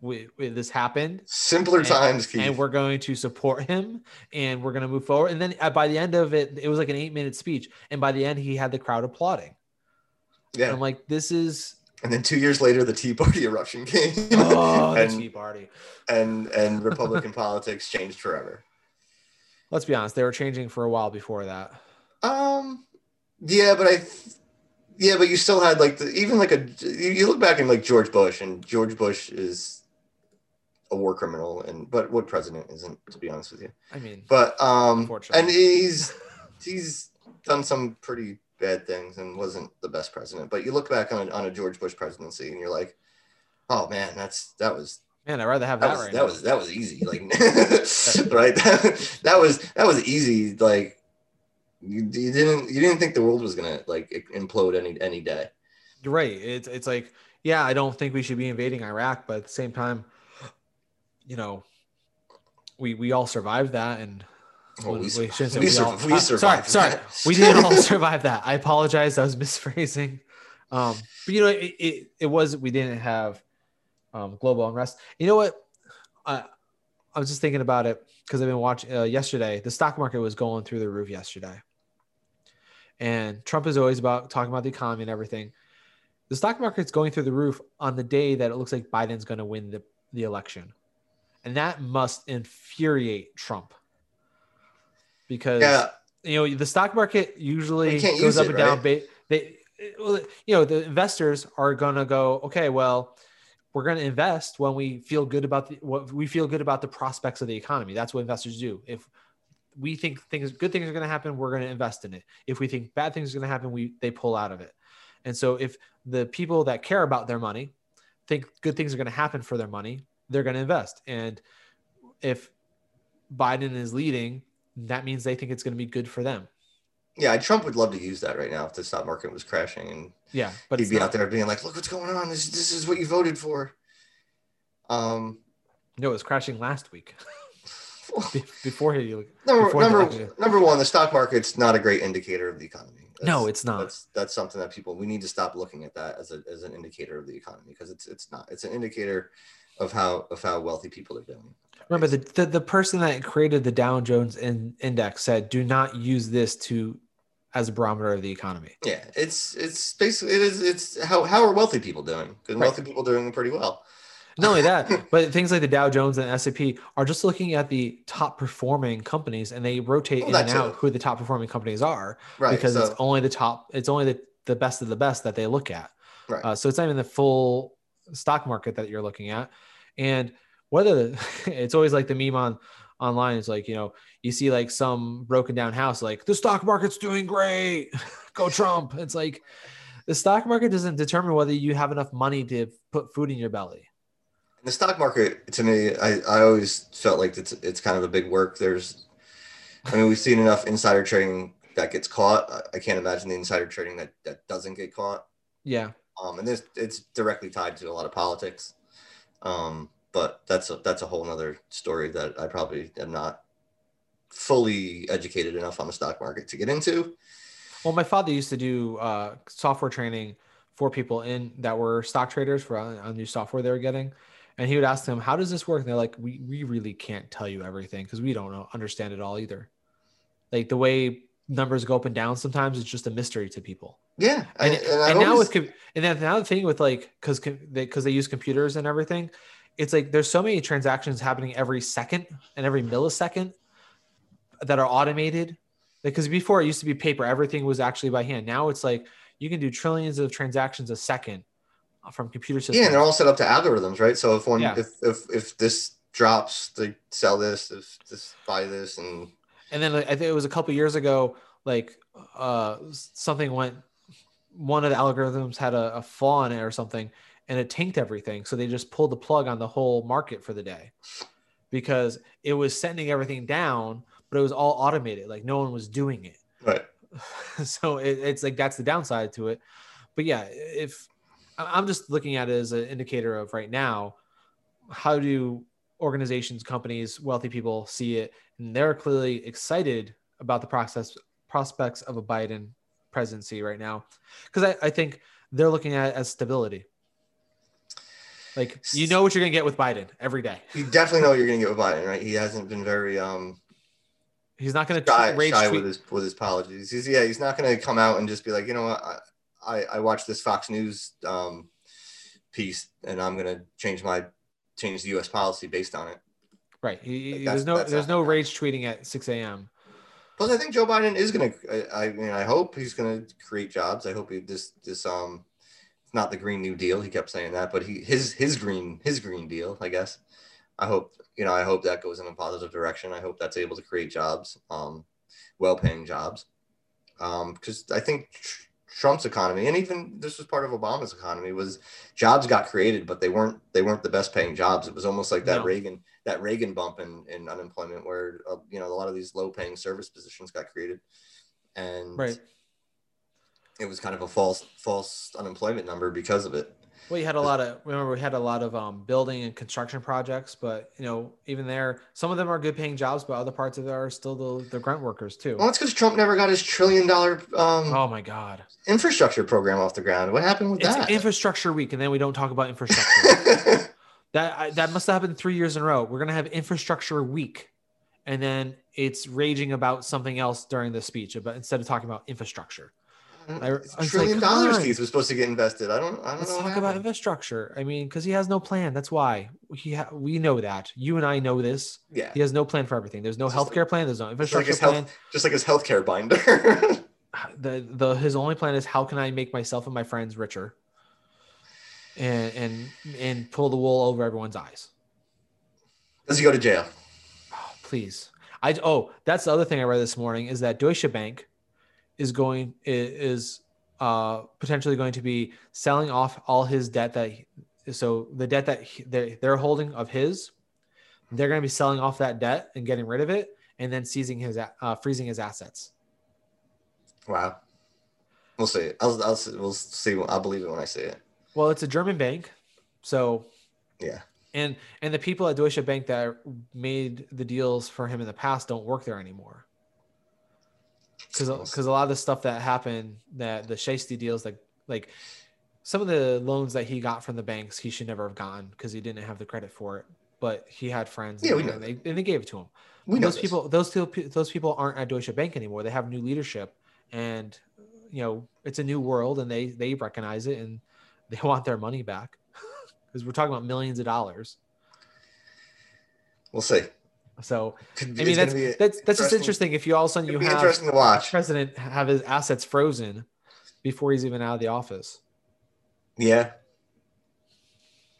We, we- this happened. Simpler and- times, Keith. and we're going to support him and we're going to move forward. And then uh, by the end of it it was like an eight minute speech. And by the end he had the crowd applauding. And yeah. i'm like this is And then two years later, the Tea Party eruption came, oh the and, tea party and and Republican politics changed forever. let's be honest they were changing for a while before that Um, yeah, but I, yeah, but you still had like the even like a you, you look back in like George Bush, and George Bush is a war criminal, and but what president isn't, to be honest with you. i mean But um, and he's he's done some pretty bad things and wasn't the best president. But you look back on a, on a George Bush presidency, and you're like, oh man, that's that was man i'd rather have that that, was right that now. was that was easy. Like right? That, that was that was easy. Like you, you didn't you didn't think the world was gonna like implode any any day. You're right. It's, it's like yeah i don't think we should be invading iraq but at the same time you know we we all survived that and Well, we, we we sur- shouldn't say we we all- uh, sorry sorry. We didn't all survive that. I apologize. I was misphrasing. Um but you know it, it, it was we didn't have um global unrest. You know what? I i was just thinking about it because i've been watching uh, yesterday the stock market was going through the roof yesterday. And trump is always about talking about the economy and everything. The stock market's going through the roof on the day that it looks like biden's going to win the, the election. And that must infuriate trump because yeah. you know the stock market usually goes up it, and down right? ba- they well, you know the investors are going to go okay well we're going to invest when we feel good about the what we feel good about the prospects of the economy. That's what investors do. If we think things good things are going to happen we're going to invest in it. If we think bad things are going to happen we they pull out of it. And so if the people that care about their money think good things are going to happen for their money they're going to invest. And if biden is leading that means they think it's going to be good for them. Yeah trump would love to use that right now if the stock market was crashing and yeah but he'd be not. out there being like look what's going on. This, this is what you voted for. Um no it was crashing last week. Before he number, Before number, number one the stock market's not a great indicator of the economy. No, it's not. that's that's something that people we need to stop looking at that as, a, as an indicator of the economy because it's it's not it's an indicator of how of how wealthy people are doing remember the, the the person that created the dow jones in, index said do not use this to as a barometer of the economy yeah it's it's basically it is it's how how are wealthy people doing because Right. wealthy people are doing pretty well not only that but things like the dow jones and s&p are just looking at the top performing companies and they rotate Well, in and out too. who the top performing companies are right because so, it's only the top it's only the, the best of the best that they look at right Uh, so it's not even the full stock market that you're looking at. And whether it's always like the meme on online, it's like, you know, you see like some broken down house, like the stock market's doing great. Go Trump. It's like the stock market doesn't determine whether you have enough money to put food in your belly. the stock market to me I, I always felt like it's it's kind of a big work there's i mean we've seen enough insider trading that gets caught I- i can't imagine the insider trading that that doesn't get caught Yeah. um and this it's directly tied to a lot of politics um but that's a that's a whole other story that i probably am not fully educated enough on the stock market to get into Well, my father used to do uh, software training for people in that were stock traders for on, on new software they were getting, and he would ask them, "How does this work?" And they're like, "We we really can't tell you everything because we don't know, understand it all either. Like the way numbers go up and down sometimes it's just a mystery to people. Yeah, and, I- and, I've now always- with and then now the thing with like because they because they use computers and everything, it's like there's so many transactions happening every second and every millisecond that are automated. Because before it used to be paper, everything was actually by hand. Now it's like you can do trillions of transactions a second from computer systems. yeah, and they're all set up to algorithms, right? So if one Yeah. if if if this drops, they sell this. If this buy this, and and then like, I think it was a couple years ago, like uh something went one of the algorithms had a, a flaw in it or something and it tanked everything. So they just pulled the plug on the whole market for the day because it was sending everything down, but it was all automated. Like no one was doing it. right. so it, it's like that's the downside to it. But yeah, if I'm just looking at it as an indicator of right now, how do organizations, companies, wealthy people see it? And they're clearly excited about the process prospects of a Biden presidency right now. Because I, I think they're looking at it as stability. Like you know what you're gonna get with Biden every day. You definitely know what you're gonna get with Biden, right? He hasn't been very um He's not gonna shy, rage shy tweet. with his with his apologies. He's yeah, he's not gonna come out and just be like, you know what, I I, I watched this Fox News um piece and I'm gonna change my change the U.S. policy based on it. Right. He, Like, there's no there's no rage tweeting at 6 a.m. Plus, I think Joe Biden is gonna. I, I mean, I hope he's gonna create jobs. I hope he this this um, not the Green New Deal. He kept saying that, but he his his green his Green Deal. I guess. I hope you know. I hope that goes in a positive direction. I hope that's able to create jobs, um, well-paying jobs, um, because I think tr- Trump's economy and even this was part of Obama's economy was jobs got created, but they weren't they weren't the best paying jobs. It was almost like that No. Reagan that Reagan bump in, in unemployment where uh, you know a lot of these low paying service positions got created, and Right. It was kind of a false false unemployment number because of it. Well, you had a lot of remember we had a lot of um, building and construction projects, but you know even there, some of them are good paying jobs, but other parts of it are still the, the grunt workers too. Well, it's because Trump never got his trillion dollar um, Oh my God! infrastructure program off the ground. What happened with It's that? infrastructure week, and then we don't talk about infrastructure. that I, that must have happened three years in a row. We're gonna have infrastructure week, and then it's raging about something else during the speech, but instead of talking about infrastructure. Mm, I- I trillion like, dollars on. Was supposed to get invested. I don't. I don't Let's know. talk about infrastructure. I mean, because he has no plan. That's why he ha- we know that. You and I know this. Yeah, He has no plan for everything. There's no just healthcare plan. There's no just like infrastructure plan. health, just like his healthcare binder. The the his only plan is how can I make myself and my friends richer, and and and pull the wool over everyone's eyes. Does he go to jail? Oh, please. I oh that's the other thing I read this morning is that Deutsche Bank is going is uh potentially going to be selling off all his debt that he- so the debt that he- they're, they're holding of his they're going to be selling off that debt and getting rid of it and then seizing his uh, freezing his assets Wow. We'll see. I'll, I'll see. We'll see. I'll believe it when I see it. well it's a German bank so Yeah. and and the people at Deutsche Bank that made the deals for him in the past don't work there anymore. Because because a lot of the stuff that happened that the Shasty deals like like some of the loans that he got from the banks he should never have gotten because he didn't have the credit for it. But he had friends Yeah, we and, know they, and they gave it to him. We know those this. people those people those people aren't at Deutsche Bank anymore. They have new leadership and you know it's a new world and they they recognize it and they want their money back because we're talking about millions of dollars. We'll see. So I mean that's that's that's just interesting-. If you all of a sudden you have interesting to watch. president have his assets frozen before he's even out of the office. Yeah.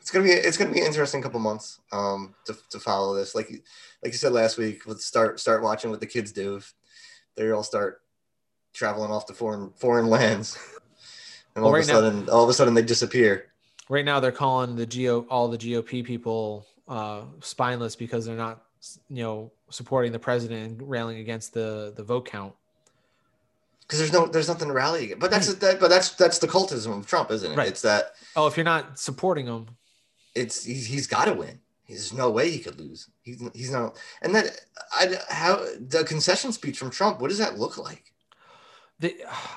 It's gonna be it's gonna be an interesting couple months um to, to follow this. Like you like you said last week, let's start start watching what the kids do. If they all start traveling off to foreign foreign lands. And Well, all right of a now- sudden all of a sudden they disappear. Right now they're calling the Geo all the GOP people uh, spineless because they're not you know supporting the president and railing against the the vote count. Because there's no there's nothing to rally against. But that's that but that's that's the cultism of Trump, isn't it? Right. It's that Oh, if you're not supporting him, it's he's, he's got to win. There's no way he could lose. He's he's not. And that I how the concession speech from Trump. What does that look like? they,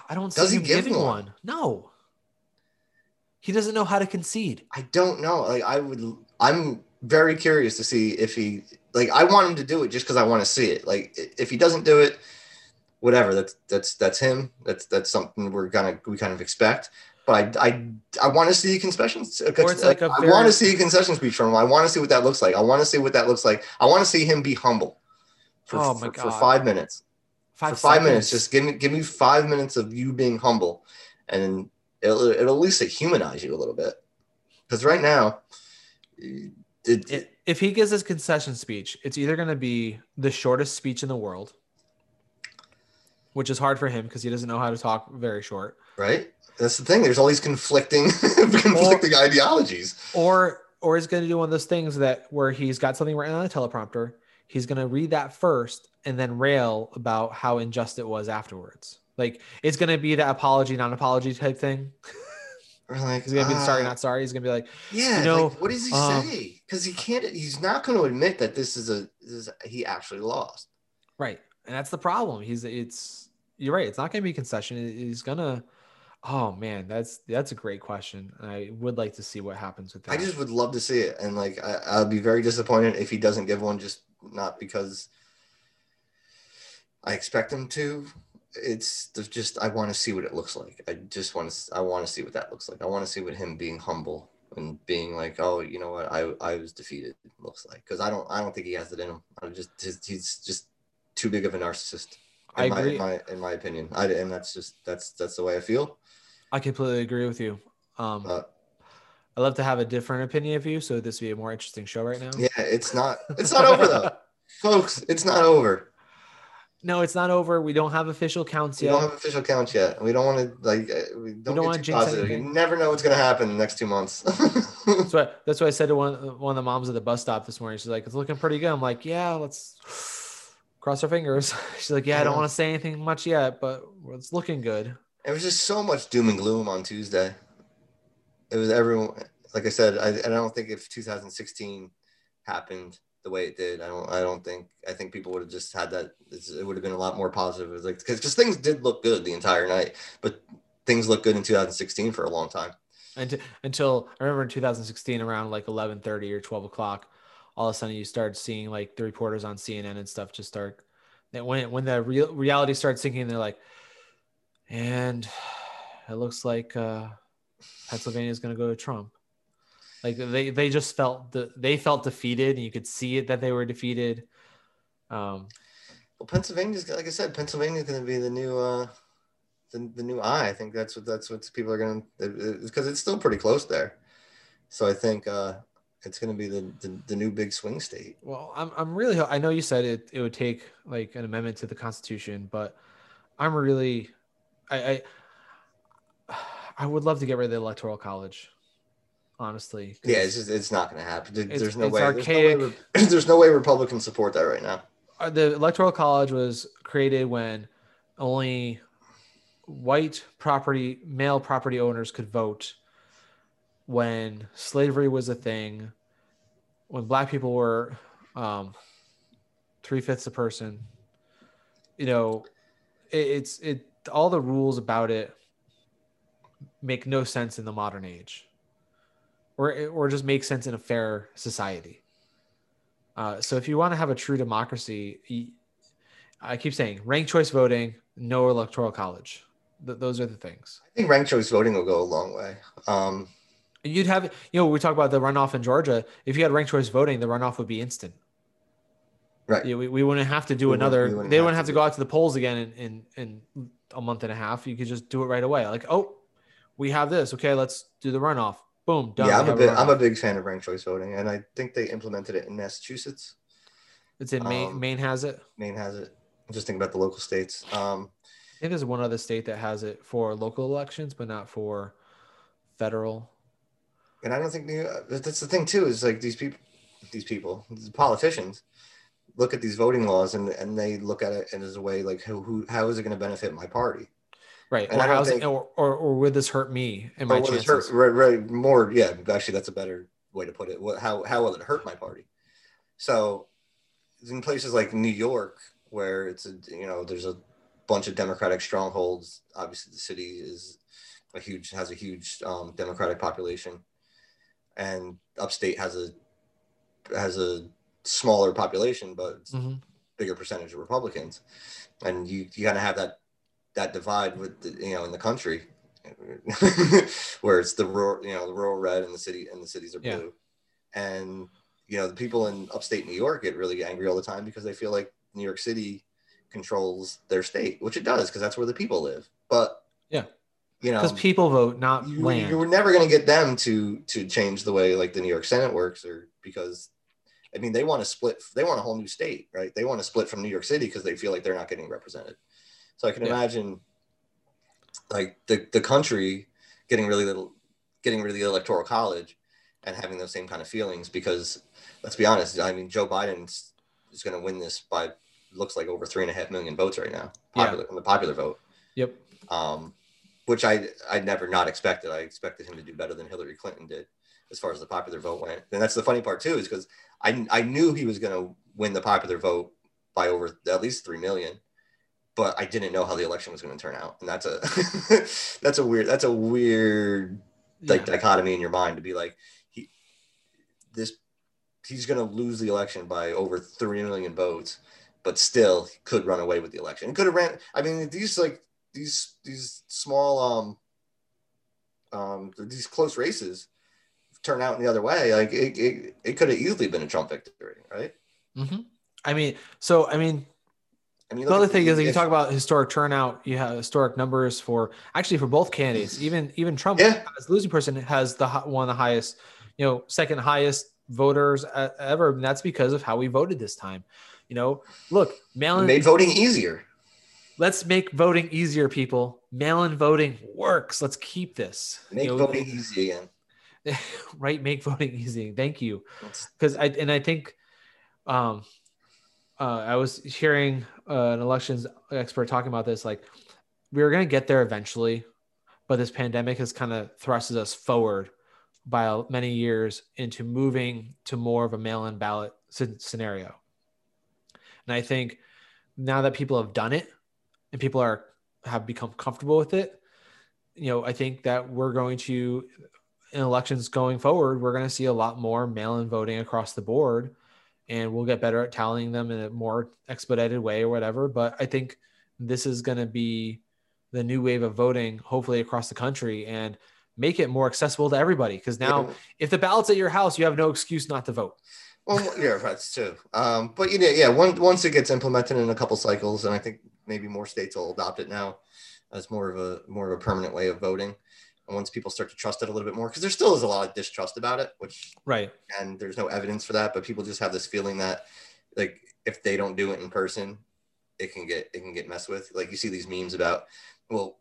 I don't Does he give one? one. No, he doesn't know how to concede. I don't know. Like I would. I'm very curious to see if he like. I want him to do it just because I want to see it. Like if he doesn't do it, whatever. That's that's that's him. That's that's something we're gonna we kind of expect. But I I, I want to see a concession. Uh, it's like a I very- want to see a concession speech from him. I want to see what that looks like. I want to see what that looks like. I want to see him be humble for, Oh for, for five minutes. Five, for five minutes, just give me give me five minutes of you being humble, and it'll, it'll at least humanize you a little bit. Because right now, it, It- if he gives his concession speech, it's either going to be the shortest speech in the world, which is hard for him because he doesn't know how to talk very short, right. That's the thing. There's all these conflicting conflicting ideologies. or or he's going to do one of those things that where he's got something written on a teleprompter. He's going to read that first and then rail about how unjust it was afterwards. Like it's going to be that apology, non-apology type thing. Or like, He's going to be sorry, ah, not sorry. He's going to be like, Yeah, You know, like, what does he um, say? Because he can't. He's not going to admit that this is a this is he actually lost. Right. And that's the problem. He's it's you're right. It's not gonna be concession. He's gonna oh man, that's that's a great question. I would like to see what happens with that. I just would love to see it, and like I, I'll be very disappointed if he doesn't give one. Just not because I expect him to. It's just I want to see what it looks like. I just want to. I want to see what that looks like. I want to see what him being humble and being like, oh, you know what, I I was defeated looks like. Because I don't I don't think he has it in him. I just he's- he's just too big of a narcissist. In I my, agree. In my, in my opinion, I and that's just that's that's the way I feel. I completely agree with you. Um Uh, I'd love to have a different opinion of you, so this would be a more interesting show right now. yeah, it's not it's not over though, folks. It's not over. No, it's not over. We don't have official counts yet. We don't have official counts yet. We don't want to like uh, we don't, don't wanna get too positive. You never know what's gonna happen in the next two months. That's what that's what I said to one one of the moms at the bus stop this morning. She's like, "It's looking pretty good." I'm like, "Yeah, let's cross our fingers." She's like, "Yeah, I don't want to say anything much yet, but it's looking good." it was just so much doom and gloom on Tuesday. It was everyone. Like I said, I, I don't think if 2016 happened the way it did, I don't. I don't think. I think people would have just had that. It would have been a lot more positive. It was like because things did look good the entire night, but things looked good in 2016 for a long time. Until, until I remember in 2016, around like 11:30 or 12 o'clock, all of a sudden you start seeing like the reporters on CNN and stuff just start. That when when the real reality starts sinking, they're like, and it looks like uh, Pennsylvania is going to go to Trump. Like they they just felt the they felt defeated, and you could see it that they were defeated. Um, Well, Pennsylvania's like I said, Pennsylvania's going to be the new uh the, the new eye. I think that's what that's what people are going to because it's still pretty close there. So I think uh it's going to be the, the the new big swing state. Well, I'm I'm really I know you said it it would take like an amendment to the Constitution, but I'm really I I, I would love to get rid of the Electoral College, honestly. Yeah, it's just it's not going to happen. There- It's- There's no it's way. archaic. There's no way, there's no way Republicans support that right now. uh, the Electoral College was created when only white property male property owners could vote when slavery was a thing when black people were um, three-fifths a person you know it, it's it all the rules about it make no sense in the modern age or or just make sense in a fair society uh, so if you want to have a true democracy, I keep saying ranked choice voting, no electoral college. Th- those are the things. I think ranked choice voting will go a long way. Um, And You'd have, you know, we talk about the runoff in Georgia. If you had ranked choice voting, the runoff would be instant. right. Yeah, we, we wouldn't have to do We wouldn't- another. wouldn't they have wouldn't to have to do go out to the polls again in, in in a month and a half. You could just do it right away. Like, oh, we have this. Okay, let's do the runoff. Boom, done. Yeah, I'm a big I'm a big fan of ranked choice voting, and I think they implemented it in Massachusetts. It's in Maine. um, Maine has it. Maine has it. I'm just thinking about the local states. Um, I think there's one other state that has it for local elections, but not for federal. and I don't think New, that's the thing too. Is like these people, these people, these politicians, look at these voting laws and and they look at it as a way like who, who how is it going to benefit my party? Right. And Or how's think- it, or, or, or would this hurt me and my chances? hurt, right, right, more, yeah. Actually, that's a better way to put it. What, how how will it hurt my party? So, in places like New York, where it's a you know there's a bunch of Democratic strongholds. Obviously, the city is a huge has a huge um, Democratic population, and upstate has a has a smaller population, but Mhm. bigger percentage of Republicans, and you you kind of have that that divide with the, you know in the country where it's the rural you know the rural red and the city and the cities are blue, yeah. and you know the people in upstate New York get really angry all the time because they feel like New York City controls their state, which it does because that's where the people live. But yeah, you know, because people vote, not you, land. You're never going to get them to to change the way like the New York Senate works, or because I mean they want to split. They want a whole new state, right? They want to split from New York City because they feel like they're not getting represented. So I can yeah. imagine like the the country getting really little, getting rid of the electoral college and having those same kind of feelings because let's be honest, I mean Joe Biden is going to win this by looks like over three and a half million votes right now, popular yeah. on the popular vote. Yep. Um, which I I never not expected. I expected him to do better than Hillary Clinton did as far as the popular vote went. And that's the funny part too, is because I I knew he was going to win the popular vote by over at least three million, but I didn't know how the election was going to turn out. And that's a that's a weird that's a weird like yeah. dichotomy in your mind to be like he this he's going to lose the election by over 3 million votes but still could run away with the election. Could have ran. I mean, these like these these small um um these close races turn out in the other way. Like it, it, it could have easily been a Trump victory, right? Mm-hmm. I mean, so I mean, I mean, the other thing is, if you talk about historic turnout, you have historic numbers for actually for both candidates. Even even Trump, yeah. as losing person, has the one of the highest, you know, second highest voters ever. And that's because of how we voted this time. You know, look, mail-in made voting easier. Let's make voting easier, people. Mail-in voting works. Let's keep this. Make you know, voting easy again. right, make voting easy. Thank you. Because I and I think, um, uh, I was hearing uh, an elections expert talking about this. Like, we are going to get there eventually, but this pandemic has kind of thrusted us forward by many years into moving to more of a mail-in ballot scenario. And I think now that people have done it and people are have become comfortable with it, you know, I think that we're going to in elections going forward, we're going to see a lot more mail-in voting across the board and we'll get better at tallying them in a more expedited way or whatever, but I think this is going to be the new wave of voting hopefully across the country and make it more accessible to everybody because now yeah. if the ballot's at your house, you have no excuse not to vote. Well, yeah, that's true. Um, but you know, yeah, once once it gets implemented in a couple cycles, and I think maybe more states will adopt it now as more of a more of a permanent way of voting. And once people start to trust it a little bit more, because there still is a lot of distrust about it, which right, and there's no evidence for that, but people just have this feeling that like if they don't do it in person, it can get it can get messed with. Like you see these memes about, well,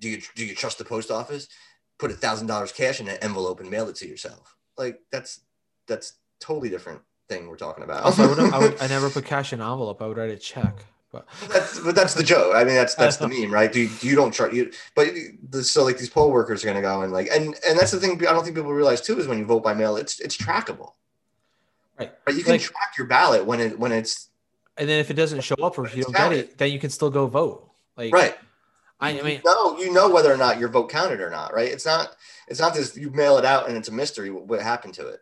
do you do you trust the post office? Put a thousand dollars cash in an envelope and mail it to yourself. Like that's that's totally different thing we're talking about. also, I, would, I, would, I never put cash in an envelope. I would write a check. But that's but that's the joke. I mean, that's that's the meme, right? Do you, you don't try you, but the, so like these poll workers are going to go and like, and and that's the thing. I don't think people realize too is when you vote by mail, it's it's trackable, right? But you can like, track your ballot when it when it's, and then if it doesn't show up or if you don't counted. get it, then you can still go vote. Like right. I, I mean, no, you know whether or not your vote counted or not, right? It's not it's not this you mail it out and it's a mystery what happened to it.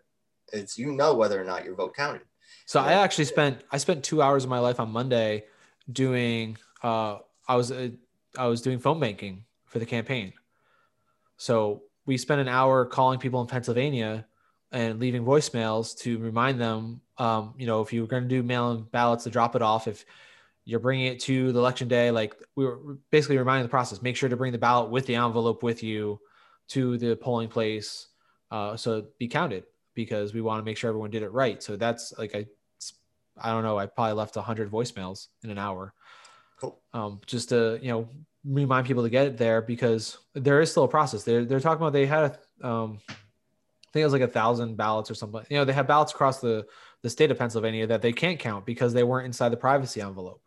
It's you know whether or not your vote counted. So I actually spent I spent two hours of my life on Monday doing uh I was uh, I was doing phone banking for the campaign. So we spent an hour calling people in Pennsylvania and leaving voicemails to remind them, um, you know, if you were going to do mail-in ballots to drop it off, if you're bringing it to the election day, like we were basically reminding the process, make sure to bring the ballot with the envelope with you to the polling place, uh, so be counted because we want to make sure everyone did it right. So that's like I, I don't know. I probably left hundred voicemails in an hour. Cool. Um, just to you know remind people to get it there because there is still a process. They're they're talking about they had a, um, I think it was like a thousand ballots or something. You know, they have ballots across the the state of Pennsylvania that they can't count because they weren't inside the privacy envelope.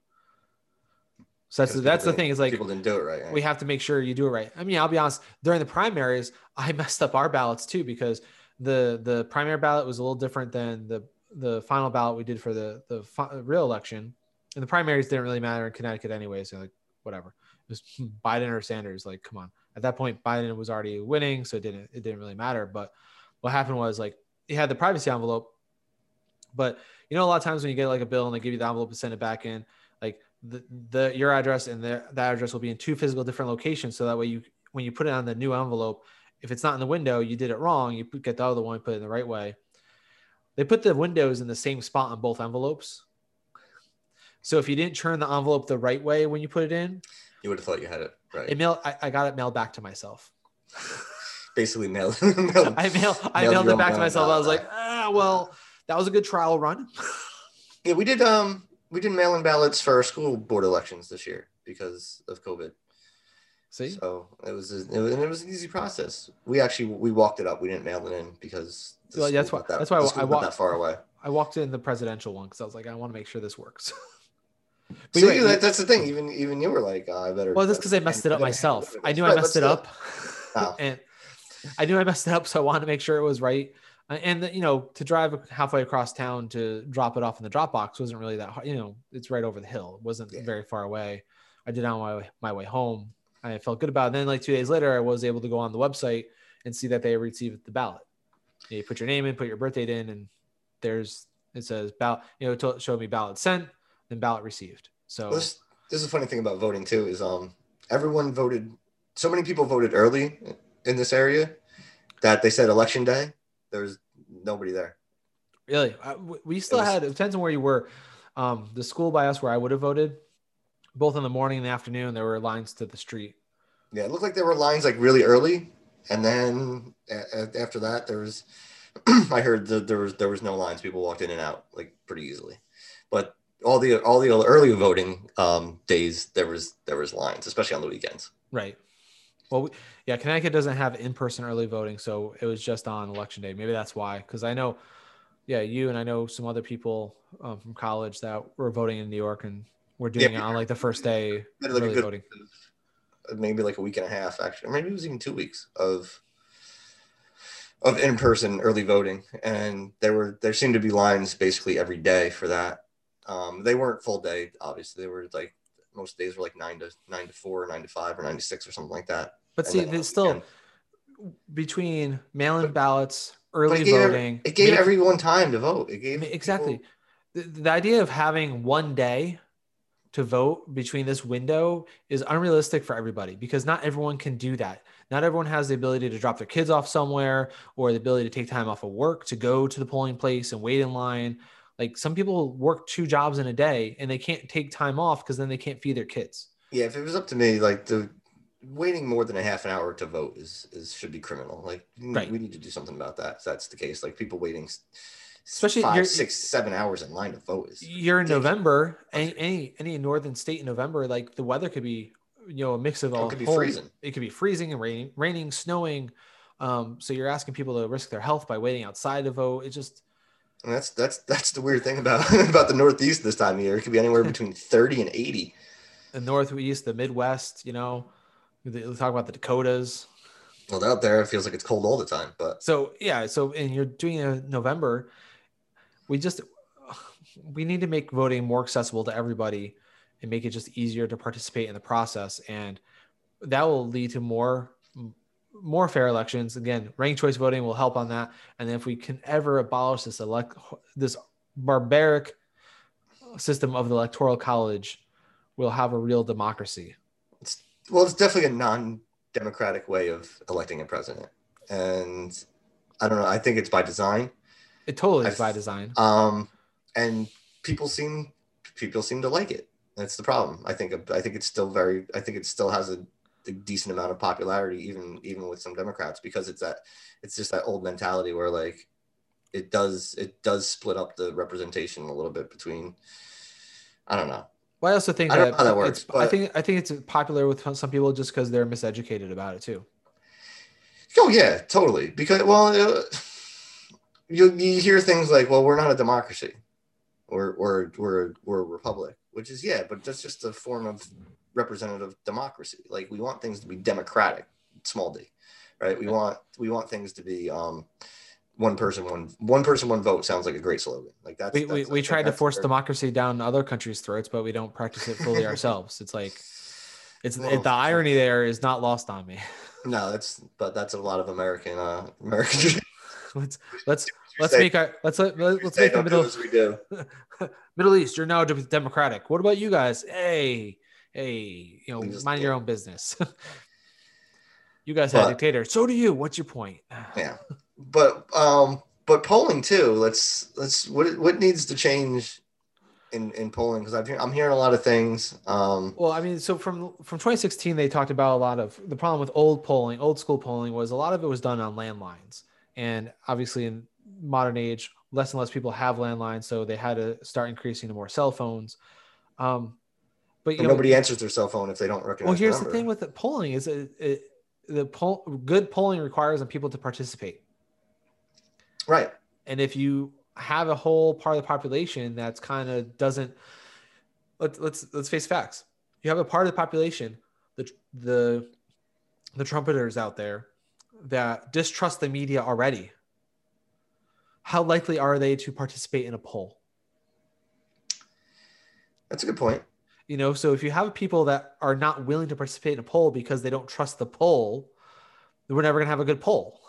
So that's that's the thing is like people didn't do it right, right. We have to make sure you do it right. I mean, I'll be honest. During the primaries, I messed up our ballots too because the the primary ballot was a little different than the the final ballot we did for the the fi- uh, real election. And the primaries didn't really matter in Connecticut anyway, so like whatever. It was Biden or Sanders. Like, come on. At that point, Biden was already winning, so it didn't it didn't really matter. But what happened was like he had the privacy envelope, But you know, a lot of times when you get like a bill and they give you the envelope and send it back in, like the, the your address and that address will be in two physical different locations. So that way you when you put it on the new envelope, if it's not in the window, you did it wrong. You get the other one, put it in the right way. They put the windows in the same spot on both envelopes. So if you didn't turn the envelope the right way when you put it in, You would have thought you had it right. it mail I, I got it mailed back to myself. Basically, mail. mail I mail I Mailed mailed it back to myself. I was like, ah, well, that was a good trial run. yeah, we did. Um, we did mail-in ballots for our school board elections this year because of COVID. See, So it was, a, it was, it was an easy process. We actually we walked it up. We didn't mail it in because Well, that's why- that, that's why the I walked- that far away. I walked in the presidential one because I was like, I want to make sure this works. But See, anyway, that, that's the thing. Even even you were like, oh, I better. well, that's because I messed it up myself. I knew I messed it up, Oh. and I knew I messed it up, so I wanted to make sure it was right. Uh, And you know, to drive halfway across town to drop it off in the drop box wasn't really that hard. You know, it's right over the hill. It wasn't Yeah. very far away. I did it on my way, my way home. I felt good about it. And then, like two days later, I was able to go on the website and see that they received the ballot. You put your name in, put your birth date in, and there's it says ballot. You know, it told- showed me ballot sent, then ballot received. So This, this is a funny thing about voting too. Is um everyone voted. So many people voted early in this area that they said election day. There was nobody there. Really, I, we still was- had. It depends on where you were. Um, the school by us where I would have voted, both in the morning and the afternoon, there were lines to the street. Yeah, it looked like there were lines like really early, and then a- after that, there was. I heard that there was there was no lines. People walked in and out like pretty easily, but all the all the early voting um, days there was there was lines, especially on the weekends. Right. Well, we, yeah, Connecticut doesn't have in-person early voting, so it was just on election day. Maybe that's why. Because I know, yeah, you and I know some other people um, from college that were voting in New York, and we're doing Yeah, it on like the first day like, early voting. Maybe like a week and a half actually maybe it was even two weeks of of in-person early voting. And there were there seemed to be lines basically every day for that. Um they weren't full day obviously. They were like most days were like nine to nine to four nine to five or nine to six or something like that. But And see, then there's still weekend- between mail-in But- ballots, early it gave, voting. it gave make- everyone time to vote. It gave exactly. people- The, the idea of having one day to vote between this window is unrealistic for everybody because not everyone can do that. Not everyone has the ability to drop their kids off somewhere or the ability to take time off of work to go to the polling place and wait in line. Like some people work two jobs in a day and they can't take time off because then they can't feed their kids. yeah if it was up to me like the waiting more than a half an hour to vote is, is should be criminal like Right. we need to do something about that if that's the case like people waiting Especially five you're- six seven hours in line to vote is You're in. November, any, any any northern state in November, like the weather could be, you know, a mix of Oh, it all. could be whole- freezing. It could be freezing and raining, raining, snowing. Um, so you're asking people to risk their health by waiting outside to vote. It just And that's that's that's the weird thing about about the Northeast this time of year. It could be anywhere between thirty and eighty. the northeast, the Midwest, you know, they talk about the Dakotas. Well, out there it feels like it's cold all the time. But So yeah, so and you're doing it in November. We just we need to make voting more accessible to everybody and make it just easier to participate in the process, and that will lead to more more fair elections. Again, ranked choice voting will help on that. And then if we can ever abolish this elect this barbaric system of the electoral college, we'll have a real democracy. it's, well, it's definitely a non-democratic way of electing a president, and I don't know. I think it's by design. It totally is by design. Um, and people seem people seem to like it. That's the problem. I think I think it's still very. I think it still has a, a decent amount of popularity, even even with some Democrats, because it's that it's just that old mentality where like it does it does split up the representation a little bit between. I don't know. Well, I also think I don't that, know how that works, it's, I think I think it's popular with some people just because they're miseducated about it too. Oh yeah, totally. Because well, uh, you you hear things like, "Well, we're not a democracy, or or we're we're a republic," which is yeah, but that's just a form of representative democracy. Like we want things to be democratic, small d, right? We want we want things to be um, one person one one person one vote sounds like a great slogan. Like that's We, we, we tried to force democracy down other countries' throats, but we don't practice it fully ourselves. It's like it's Well- it, the irony there is not lost on me. No, that's but that's a lot of American uh American. let's let's let's say- make our let's let, let- let's say make the do middle as we do. Middle East. You're now democratic. What about you guys? Hey, hey, you know, mind your own business. you guys have a dictator. So do you. What's your point? Yeah, but um, but polling too. Let's let's what what needs to change in in polling because I'm hear, I'm hearing a lot of things. Um, Well, I mean, so from from 2016, they talked about a lot of the problem with old polling, old school polling was a lot of it was done on landlines, and obviously in modern age, less and less people have landlines, so they had to start increasing to more cell phones. Um, but you know, nobody answers their cell phone if they don't recognize. well, here's the, the thing with the polling is it, it, the poll, good polling requires on people to participate, right? and if you have a whole part of the population that's kind of doesn't let's let's let's face facts you have a part of the population the the the trumpeters out there that distrust the media already how likely are they to participate in a poll That's a good point. you know so if you have people that are not willing to participate in a poll because they don't trust the poll we're never going to have a good poll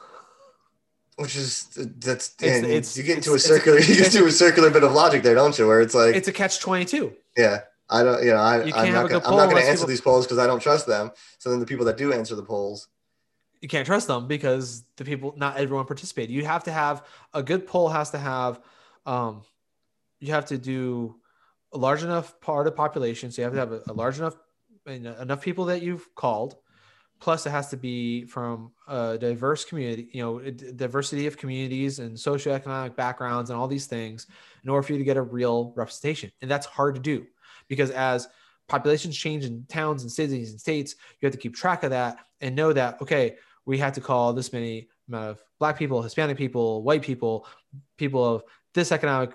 Which is that's It's- and it's- you get into a circular you get into a circular bit of logic there, don't you? Where it's like it's a catch 22 yeah. I don't, you know, I, you I'm not gonna, I'm not going to answer people- these polls because I don't trust them. So then the people that do answer the polls, you can't trust them because the people not everyone participated. You have to have a good poll has to have um you have to do a large enough part of the population. So you have to have a, a large enough and enough people that you've called. Plus it has to be from a diverse community you know diversity of communities and socioeconomic backgrounds and all these things in order for you to get a real representation. And that's hard to do because as populations change in towns and cities and states you have to keep track of that and know that okay we had to call this many amount of black people hispanic people white people people of this economic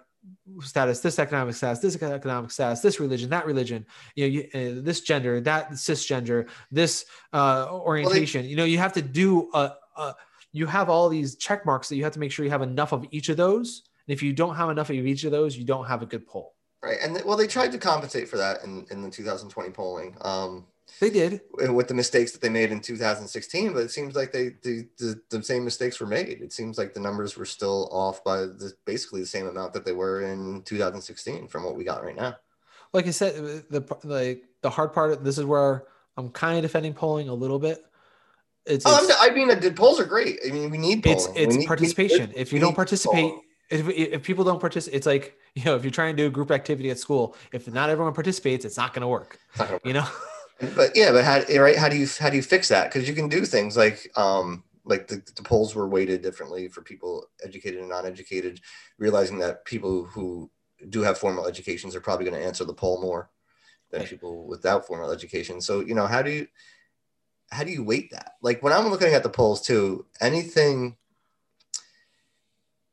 status this economic status this economic status this religion that religion you know you, uh, this gender that cisgender this uh, orientation you know you have to do a, a you have all these check marks that you have to make sure you have enough of each of those and if you don't have enough of each of those you don't have a good poll right? And well, they tried to compensate for that in, in the 2020 polling. Um, they did with the mistakes that they made in 2016 but it seems like they the, the, the same mistakes were made it seems like the numbers were still off by the, basically the same amount that they were in 2016 from what we got right now like I said, uh, the like the hard part. This is where I'm kind of defending polling a little bit. It's oh, it's, I'm, mean the polls are great i mean we need polling. it's, it's need- participation. if you don't participate, polling. if, if people don't participate, it's like you know if you're trying to do a group activity at school, if not everyone participates, it's not going to work. It's not gonna You know. but yeah but how right how do you how do you fix that? Because you can do things like um like the, the polls were weighted differently for people educated and non-educated realizing that people who do have formal educations are probably going to answer the poll more than Right. people without formal education. So you know how do you how do you weight that? Like when i'm looking at the polls too anything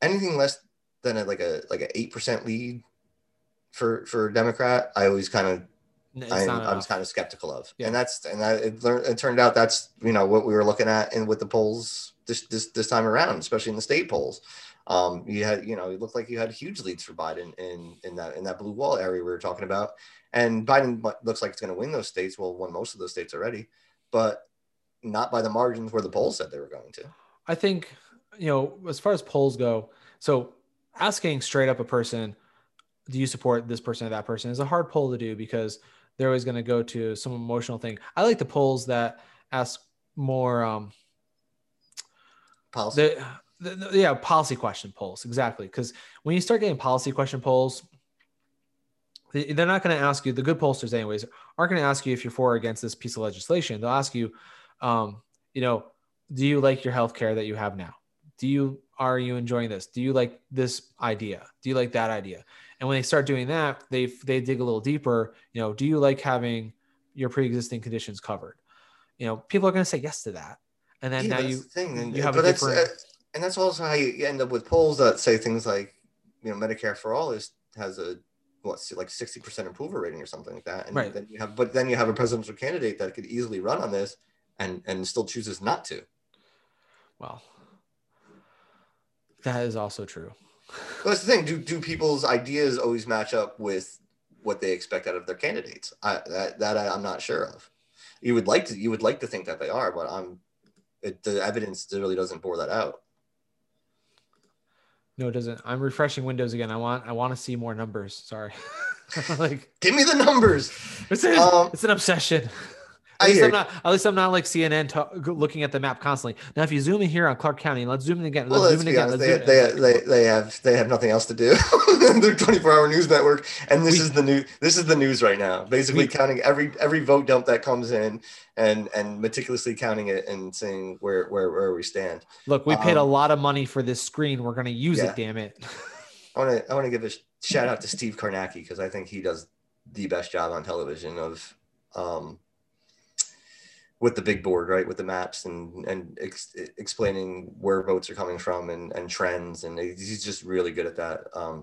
anything less than a, like a like a 8% lead for for a democrat i always kind of I, I was kind of skeptical of, Yeah. and that's and I, it, learned, it turned out that's you know what we were looking at and with the polls this this this time around, especially in the state polls. Um, you had you know it looked like you had huge leads for Biden in in that in that blue wall area we were talking about, and Biden looks like it's going to win those states. Well, won most of those states already, but not by the margins where the polls said they were going to. I think, you know, as far as polls go, so asking straight up a person, do you support this person or that person is a hard poll to do because they're always going to go to some emotional thing. I like the polls that ask more, um, Policy. the, the, yeah, policy question polls. Exactly. Because when you start getting policy question polls, they- they're not going to ask you, the good pollsters, anyways, aren't going to ask you if you're for or against this piece of legislation. They'll ask you, um, you know, do you like your health care that you have now? Do you are you enjoying this? Do you like this idea? Do you like that idea? And when they start doing that, they they dig a little deeper. You know, do you like having your pre-existing conditions covered? You know, people are going to say yes to that, and then Yeah, now that's you the thing. And, you have but a that's, different. uh, and that's also how you end up with polls that say things like, you know, Medicare for all is has a what's like sixty percent approval rating or something like that. And Right. then you have, but then you have a presidential candidate that could easily run on this and and still chooses not to. Well, that is also true. But that's the thing. Do do people's ideas always match up with what they expect out of their candidates? I, that that I, I'm not sure of. You would like to you would like to think that they are, but I'm it, the evidence really doesn't bore that out. No, it doesn't. I'm refreshing Windows again. I want I want to see more numbers. Sorry. like Give me the numbers. it's, a, Um, it's an obsession. I At least, I'm not, at least I'm not like CNN looking at the map constantly. Now, if you zoom in here on Clark County, let's zoom in again. Well, Let's let's zoom in again. honest. let's They, zoom in. they, they, they have they have nothing else to do. They're 24 hour news network, and this We- is the new this is the news right now. Basically, We- counting every every vote dump that comes in, and and meticulously counting it and saying where where where we stand. Look, we paid a um, lot of money for this screen. We're going to use yeah. it, damn it. I want to I want to give a shout out to Steve Kornacki because I think he does the best job on television of um, with the big board, right, with the maps and and ex- explaining where votes are coming from and and trends, and he's just really good at that. Um,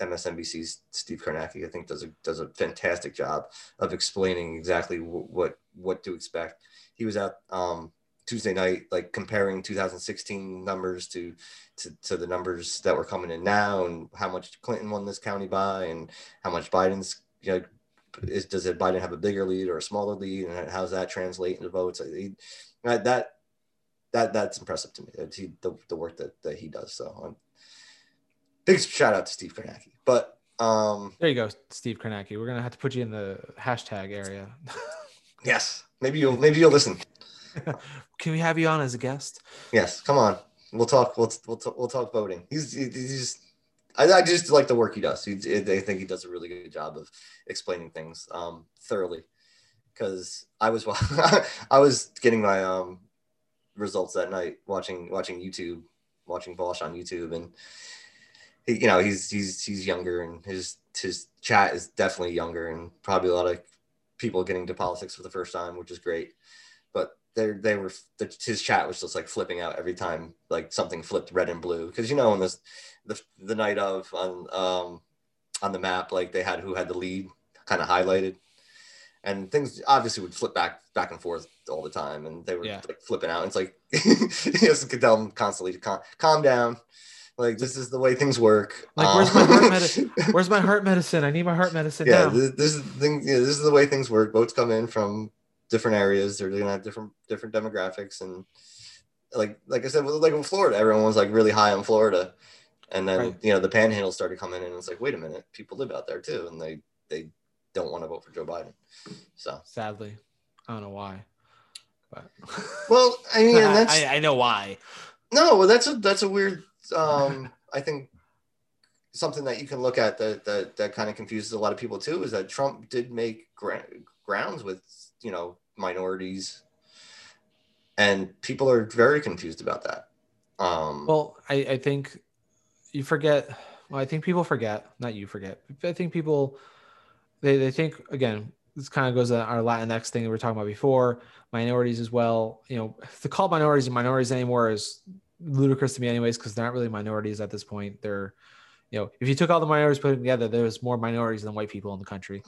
MSNBC's Steve Kornacki, I think, does a does a fantastic job of explaining exactly wh- what what to expect. He was out um, Tuesday night, like comparing 2016 numbers to, to to the numbers that were coming in now, and how much Clinton won this county by, and how much Biden's you know is does it Biden have a bigger lead or a smaller lead, and how does that translate into votes? He, that that that that's impressive to me. He, the, the work that, that he does. So, um, big shout out to Steve Kornacki. But um, There you go, Steve Kornacki. We're going to have to put you in the hashtag area. yes, maybe you'll maybe you'll listen. Can we have you on as a guest? Yes, come on. We'll talk. We'll we'll, we'll talk voting. He's he's just. I, I just like the work he does. He, I think he does a really good job of explaining things um, thoroughly. Because I was I was getting my um, results that night watching watching YouTube, watching Bosch on YouTube, and he, you know he's he's he's younger and his his chat is definitely younger and probably a lot of people getting to politics for the first time, which is great. But they they were the, his chat was just like flipping out every time like something flipped red and blue because you know on this the the night of on um on the map like they had who had the lead kind of highlighted and things obviously would flip back back and forth all the time and they were Yeah. like flipping out and it's like he has to tell them constantly to calm, calm down like this is the way things work Like, where's my heart medicine? Where's my heart medicine? I need my heart medicine yeah, now. this, this is the thing. Yeah, this is the way things work. Boats come in from different areas. They're gonna have different different demographics, and like like I said, like in Florida, everyone was like really high on Florida, and then Right. you know the Panhandle started coming in, and it's like, wait a minute, people live out there too, and they they don't want to vote for Joe Biden. So Sadly, I don't know why, but well, I mean, that's I, I know why. No, well, that's a that's a weird. Um, I think something that you can look at that that that kind of confuses a lot of people too is that Trump did make gra- grounds with you know minorities, and people are very confused about that. Um, Well, I, I think you forget. Well, I think people forget. Not you forget. I think people they they think again. This kind of goes to our Latinx thing we were talking about before. Minorities as well. You know, to call minorities and minorities anymore is ludicrous to me, anyways, because they're not really minorities at this point. They're, you know, if you took all the minorities put together, there's more minorities than white people in the country.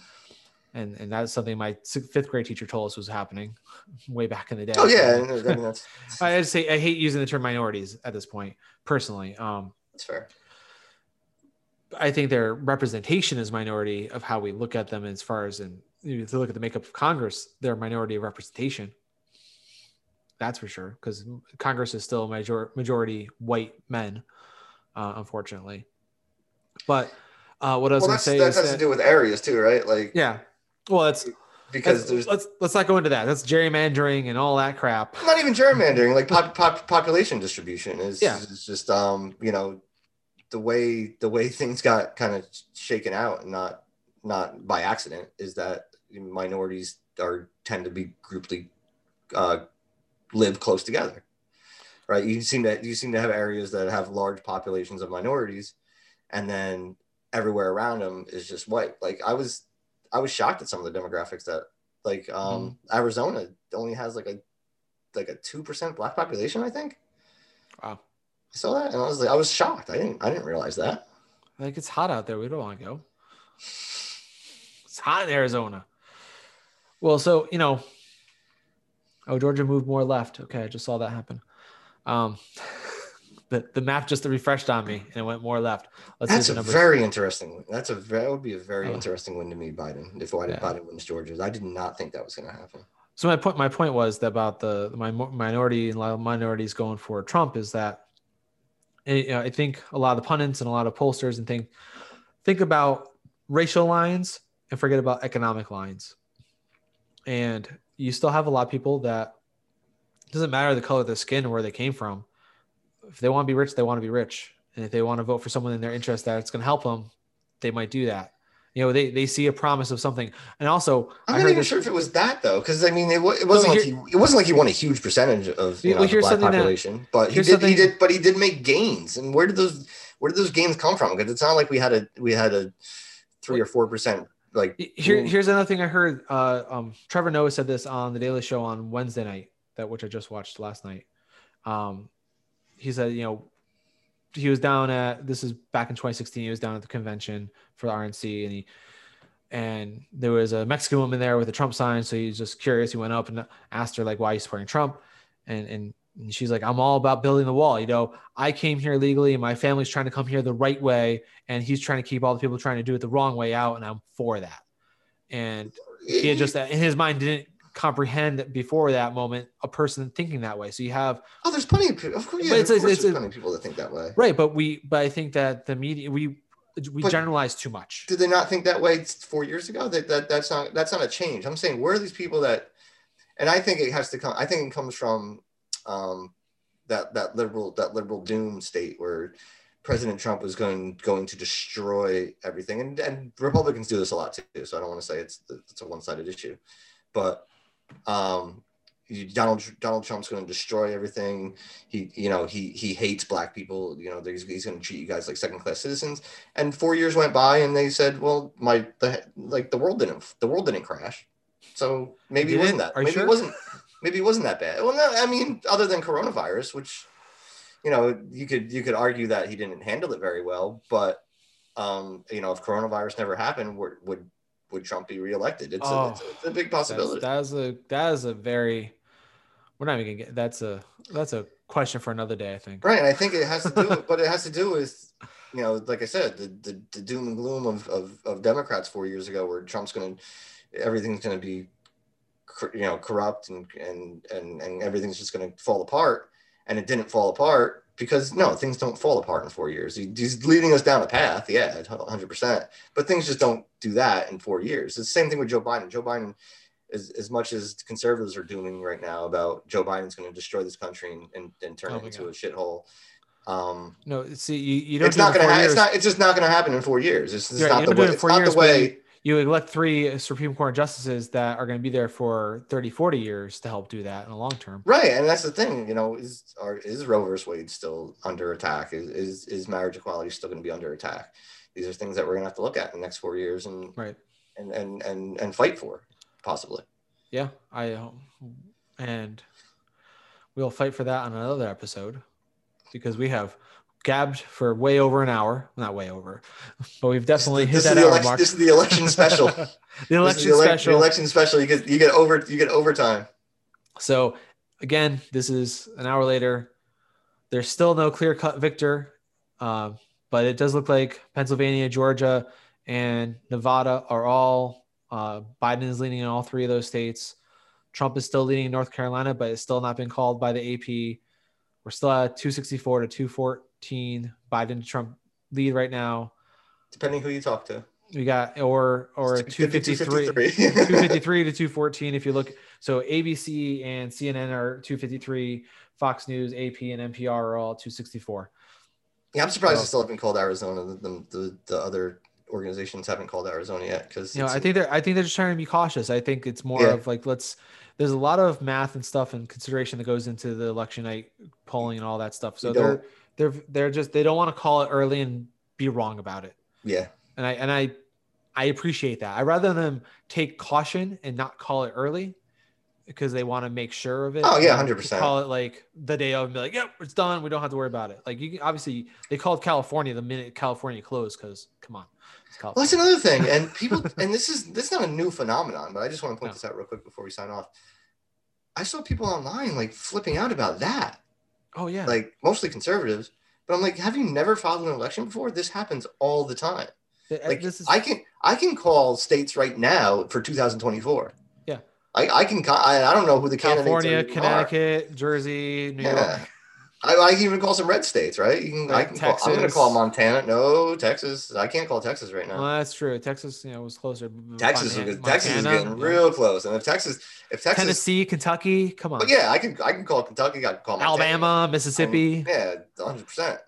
And, and that's something my fifth grade teacher told us was happening way back in the day. oh yeah, I mean just say I hate using the term minorities at this point personally. Um, that's fair. I think their representation is minority of how we look at them as far as in you know, to look at the makeup of Congress, they're minority of representation. That's for sure, because Congress is still major, majority white men, uh, unfortunately. But uh, what I was Well, going to say that is has that, to do with areas too, right? Like yeah. Well, that's because let's, there's let's let's not go into that. That's gerrymandering and all that crap. not even gerrymandering like pop, pop, population distribution is, Yeah. is just um you know the way the way things got kind of shaken out not not by accident is that minorities are tend to be grouply uh, live close together right you seem to you seem to have areas that have large populations of minorities and then everywhere around them is just white like i was i was shocked at some of the demographics that like um arizona only has like a like a 2% black population i think Wow. i saw that and i was like i was shocked i didn't i didn't realize that Like it's hot out there. We don't want to go. It's hot in Arizona. Well, so you know, oh Georgia moved more left. Okay, I just saw that happen. Um, the the map just refreshed on me and it went more left. Let's that's a very interesting that's a that would be a very Oh. interesting win to me biden if biden, Yeah. biden wins georgia i did not think that was going to happen So my point, my point was that about the my minority and minorities going for Trump is that eh, you know, I think a lot of the pundits and a lot of pollsters and think think about racial lines and forget about economic lines. And you still have a lot of people that doesn't matter the color of their skin or where they came from. If they want to be rich, they want to be rich. And if they want to vote for someone in their interest that it's going to help them, they might do that. You know, they, they see a promise of something. And also, I'm not even this, sure if it was that though, because I mean, it, it wasn't like he it wasn't like he won a huge percentage of you know, the black population, that, but he did he did but he did make gains. And where did those where did those gains come from? Because it's not like we had a we had a three or four percent like. Here, here's another thing I heard. Uh, um, Trevor Noah said this on the Daily Show on Wednesday night, that which I just watched last night. Um, he said, you know, he was down at this is back in 2016. He was down at the convention for the RNC, and he and there was a Mexican woman there with a Trump sign. So he's just curious. He went up and asked her like, "Why are you supporting Trump?" And and and she's like, "I'm all about building the wall. You know, I came here legally, and my family's trying to come here the right way, and he's trying to keep all the people trying to do it the wrong way out, and I'm for that." And he had just in his mind didn't comprehend before that moment a person thinking that way. So you have oh, there's plenty of people. Of course, yeah, it's, of course it's, there's plenty of people that think that way. Right, but we, but I think that the media we we but generalize too much. Did they not think that way four years ago? That, that that's not that's not a change. I'm saying where are these people that, and I think it has to come. I think it comes from um, that that liberal that liberal doom state where President Trump was going going to destroy everything, and and Republicans do this a lot too. So I don't want to say it's it's a one sided issue, but um, Donald Donald Trump's going to destroy everything. He, you know, he he hates black people. You know, he's, he's going to treat you guys like second class citizens. And four years went by, and they said, well, my the like the world didn't the world didn't crash, so maybe it wasn't that. Maybe sure? it wasn't. Maybe it wasn't that bad. Well, no, I mean, other than coronavirus, which you know, you could you could argue that he didn't handle it very well, but um, you know, if coronavirus never happened, would would Trump be reelected? It's, oh, a, it's, a, it's a big possibility. That is a that is a very we're not even gonna get that's a that's a question for another day, I think. Right. I think it has to do but it has to do with you know, like I said, the, the, the doom and gloom of, of, of Democrats four years ago, where Trump's going to, everything's going to be, you know, corrupt and, and, and, and everything's just going to fall apart. And it didn't fall apart because no, things don't fall apart in four years. He's leading us down a path, yeah, 100%. But things just don't do that in four years. It's the same thing with Joe Biden. Joe Biden, as, as much as conservatives are dooming right now about Joe Biden's going to destroy this country and, and, and turn oh it into God. a shithole. Um, no, see, you, you don't. It's not going to. Ha- it's not. It's just not going to happen in four years. It's, it's not the way. It's not the way you elect three Supreme Court justices that are going to be there for 30, 40 years to help do that in the long term. Right. And that's the thing, you know, is are, is Roe versus Wade still under attack? Is, is, is marriage equality still going to be under attack? These are things that we're going to have to look at in the next four years and, right. and, and, and, and fight for possibly. Yeah. I, um, and we'll fight for that on another episode because we have gabbed for way over an hour. Not way over, but we've definitely this, hit this that hour election, mark. This is the election special. the election the ele- special. The election special. You get you get over you get overtime. So again, this is an hour later. There's still no clear cut victor, uh, but it does look like Pennsylvania, Georgia, and Nevada are all. Uh, Biden is leading in all three of those states. Trump is still leading in North Carolina, but it's still not been called by the AP. We're still at 264 to 214 14 Biden Trump lead right now. Depending who you talk to. We got or or 253 253 to 214 if you look so ABC and CNN are 253 Fox News AP and NPR are all 264 yeah I'm surprised so, they still haven't called Arizona the, the, the other organizations haven't called Arizona yet because you know I think they're I think they're just trying to be cautious I think it's more yeah. of like let's there's a lot of math and stuff and consideration that goes into the election night polling and all that stuff so they're they're they're just they don't want to call it early and be wrong about it. Yeah. And I and I I appreciate that. I rather them take caution and not call it early because they want to make sure of it. Oh yeah, hundred percent. Call it like the day of and be like, yep, it's done. We don't have to worry about it. Like you obviously they called California the minute California closed because come on. Well, that's another thing, and people, and this is this is not a new phenomenon, but I just want to point no. this out real quick before we sign off. I saw people online like flipping out about that. Oh yeah. Like mostly conservatives. But I'm like, have you never filed an election before? This happens all the time. Uh, like this is- I can I can call states right now for 2024. Yeah. I, I can I, I don't know who the California, Connecticut, are. Jersey, New yeah. York. I, I can even call some red states, right? You can, I can call, I'm going to call Montana. No, Texas. I can't call Texas right now. Well, that's true. Texas, you know, was closer. Texas, Montana- is, Texas is getting yeah. real close. And if Texas, if Texas, Tennessee, Kentucky, come on. but yeah, I can I can call Kentucky. I can call Montana. Alabama, Mississippi. Um, yeah, hundred percent.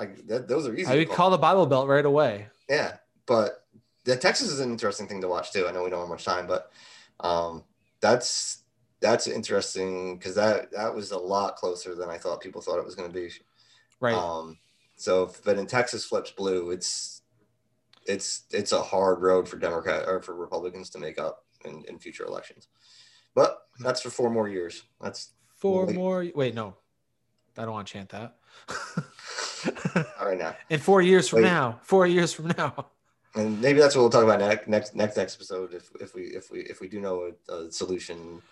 Like that, those are easy. I would call the Bible Belt right away. Yeah, but the Texas is an interesting thing to watch too. I know we don't have much time, but um, that's that's interesting because that that was a lot closer than I thought people thought it was going to be. Right. Um, so, if, but in Texas flips blue, it's it's it's a hard road for Democrat or for Republicans to make up in, in future elections. But that's for four more years. That's Four wait. more. Wait, no, I don't want to chant that. all right now. In four years from Wait. now, four years from now. and maybe that's what we'll talk about next next next episode if, if we if we if we do know a, a solution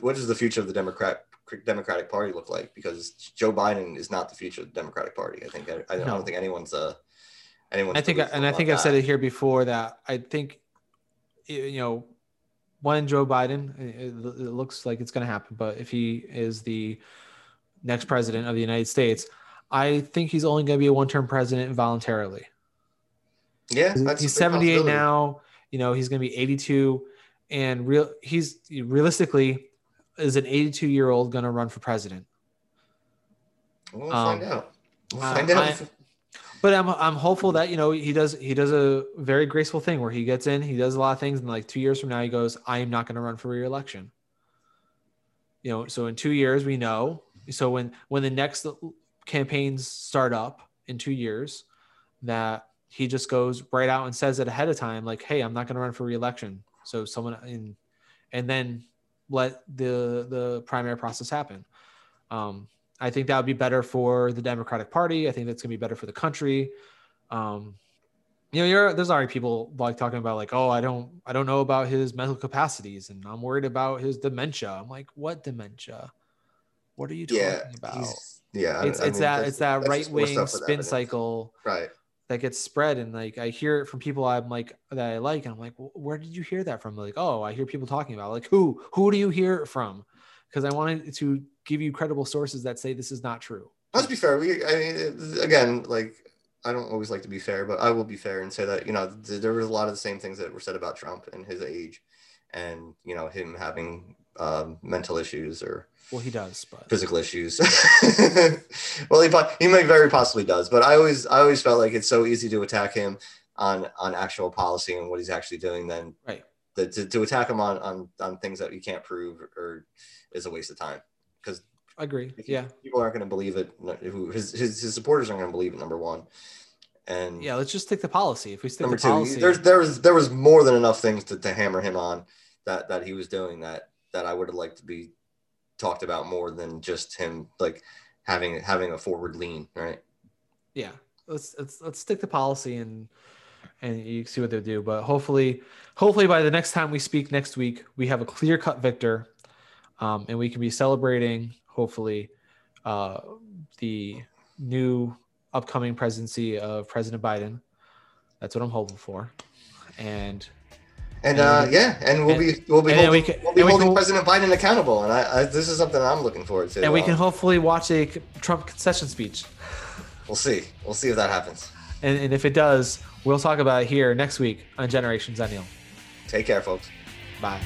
what does the future of the democrat democratic party look like because joe biden is not the future of the democratic party i think i, I, No. don't think anyone's uh anyone's I think, and I think I've said it here before that I think, you know, one Joe Biden, it, it looks like it's going to happen, but if he is the next president of the United States, I think he's only going to be a one-term president voluntarily. yeah that's he's 78 now. You know, he's going to be 82, and real he's realistically is an 82 year old going to run for president. we'll um, find out we'll uh, find out I- But I'm I'm hopeful that you know he does he does a very graceful thing where he gets in, he does a lot of things, and like two years from now he goes, I am not going to run for reelection. You know, so in two years we know. So when when the next campaigns start up in two years, that he just goes right out and says it ahead of time, like, hey, I'm not going to run for reelection. So someone in, and then let the the primary process happen. Um, I think that would be better for the Democratic Party. I think that's going to be better for the country. Um, you know, you're, there's already people like talking about like, oh, I don't, I don't know about his mental capacities, and I'm worried about his dementia. I'm like, what dementia? What are you talking yeah about? yeah It's I it's that it's that right wing spin evidence. cycle right that gets spread, and like I hear it from people I'm like that I like, and I'm like, "Wh- where did you hear that from? Like, oh, I hear people talking about it. like who who do you hear it from? Because I wanted to give you credible sources that say this is not true. let's be fair we i mean again like i don't always like to be fair but i will be fair and say that you know th- there was a lot of the same things that were said about trump and his age and you know him having um, mental issues or Well, he does, but physical issues well he, he may very possibly does but i always i always felt like it's so easy to attack him on on actual policy and what he's actually doing then right. the, to, to attack him on, on on things that you can't prove or is a waste of time because I agree. Yeah. people aren't going to believe it. Who his, his his supporters aren't going to believe it. Number one, and Yeah, let's just stick to policy. If we stick number to two, policy, there's there was there was more than enough things to, to hammer him on that that he was doing that that I would have liked to be talked about more than just him like having having a forward lean, right? yeah, let's let's let's stick to policy and and you see what they do. But hopefully, hopefully by the next time we speak next week, we have a clear cut victor, um, and we can be celebrating hopefully uh, the new upcoming presidency of President Biden. That's what I'm hoping for, and And uh, yeah, and we'll be we'll be holding, we can- we'll be and we holding can- President Biden accountable, and I, I this is something I'm looking forward to. and we Um, can hopefully watch a Trump concession speech. we'll see we'll see if that happens. And, and if it does, we'll talk about it here next week on Generation Zennial. Take care, folks. Bye.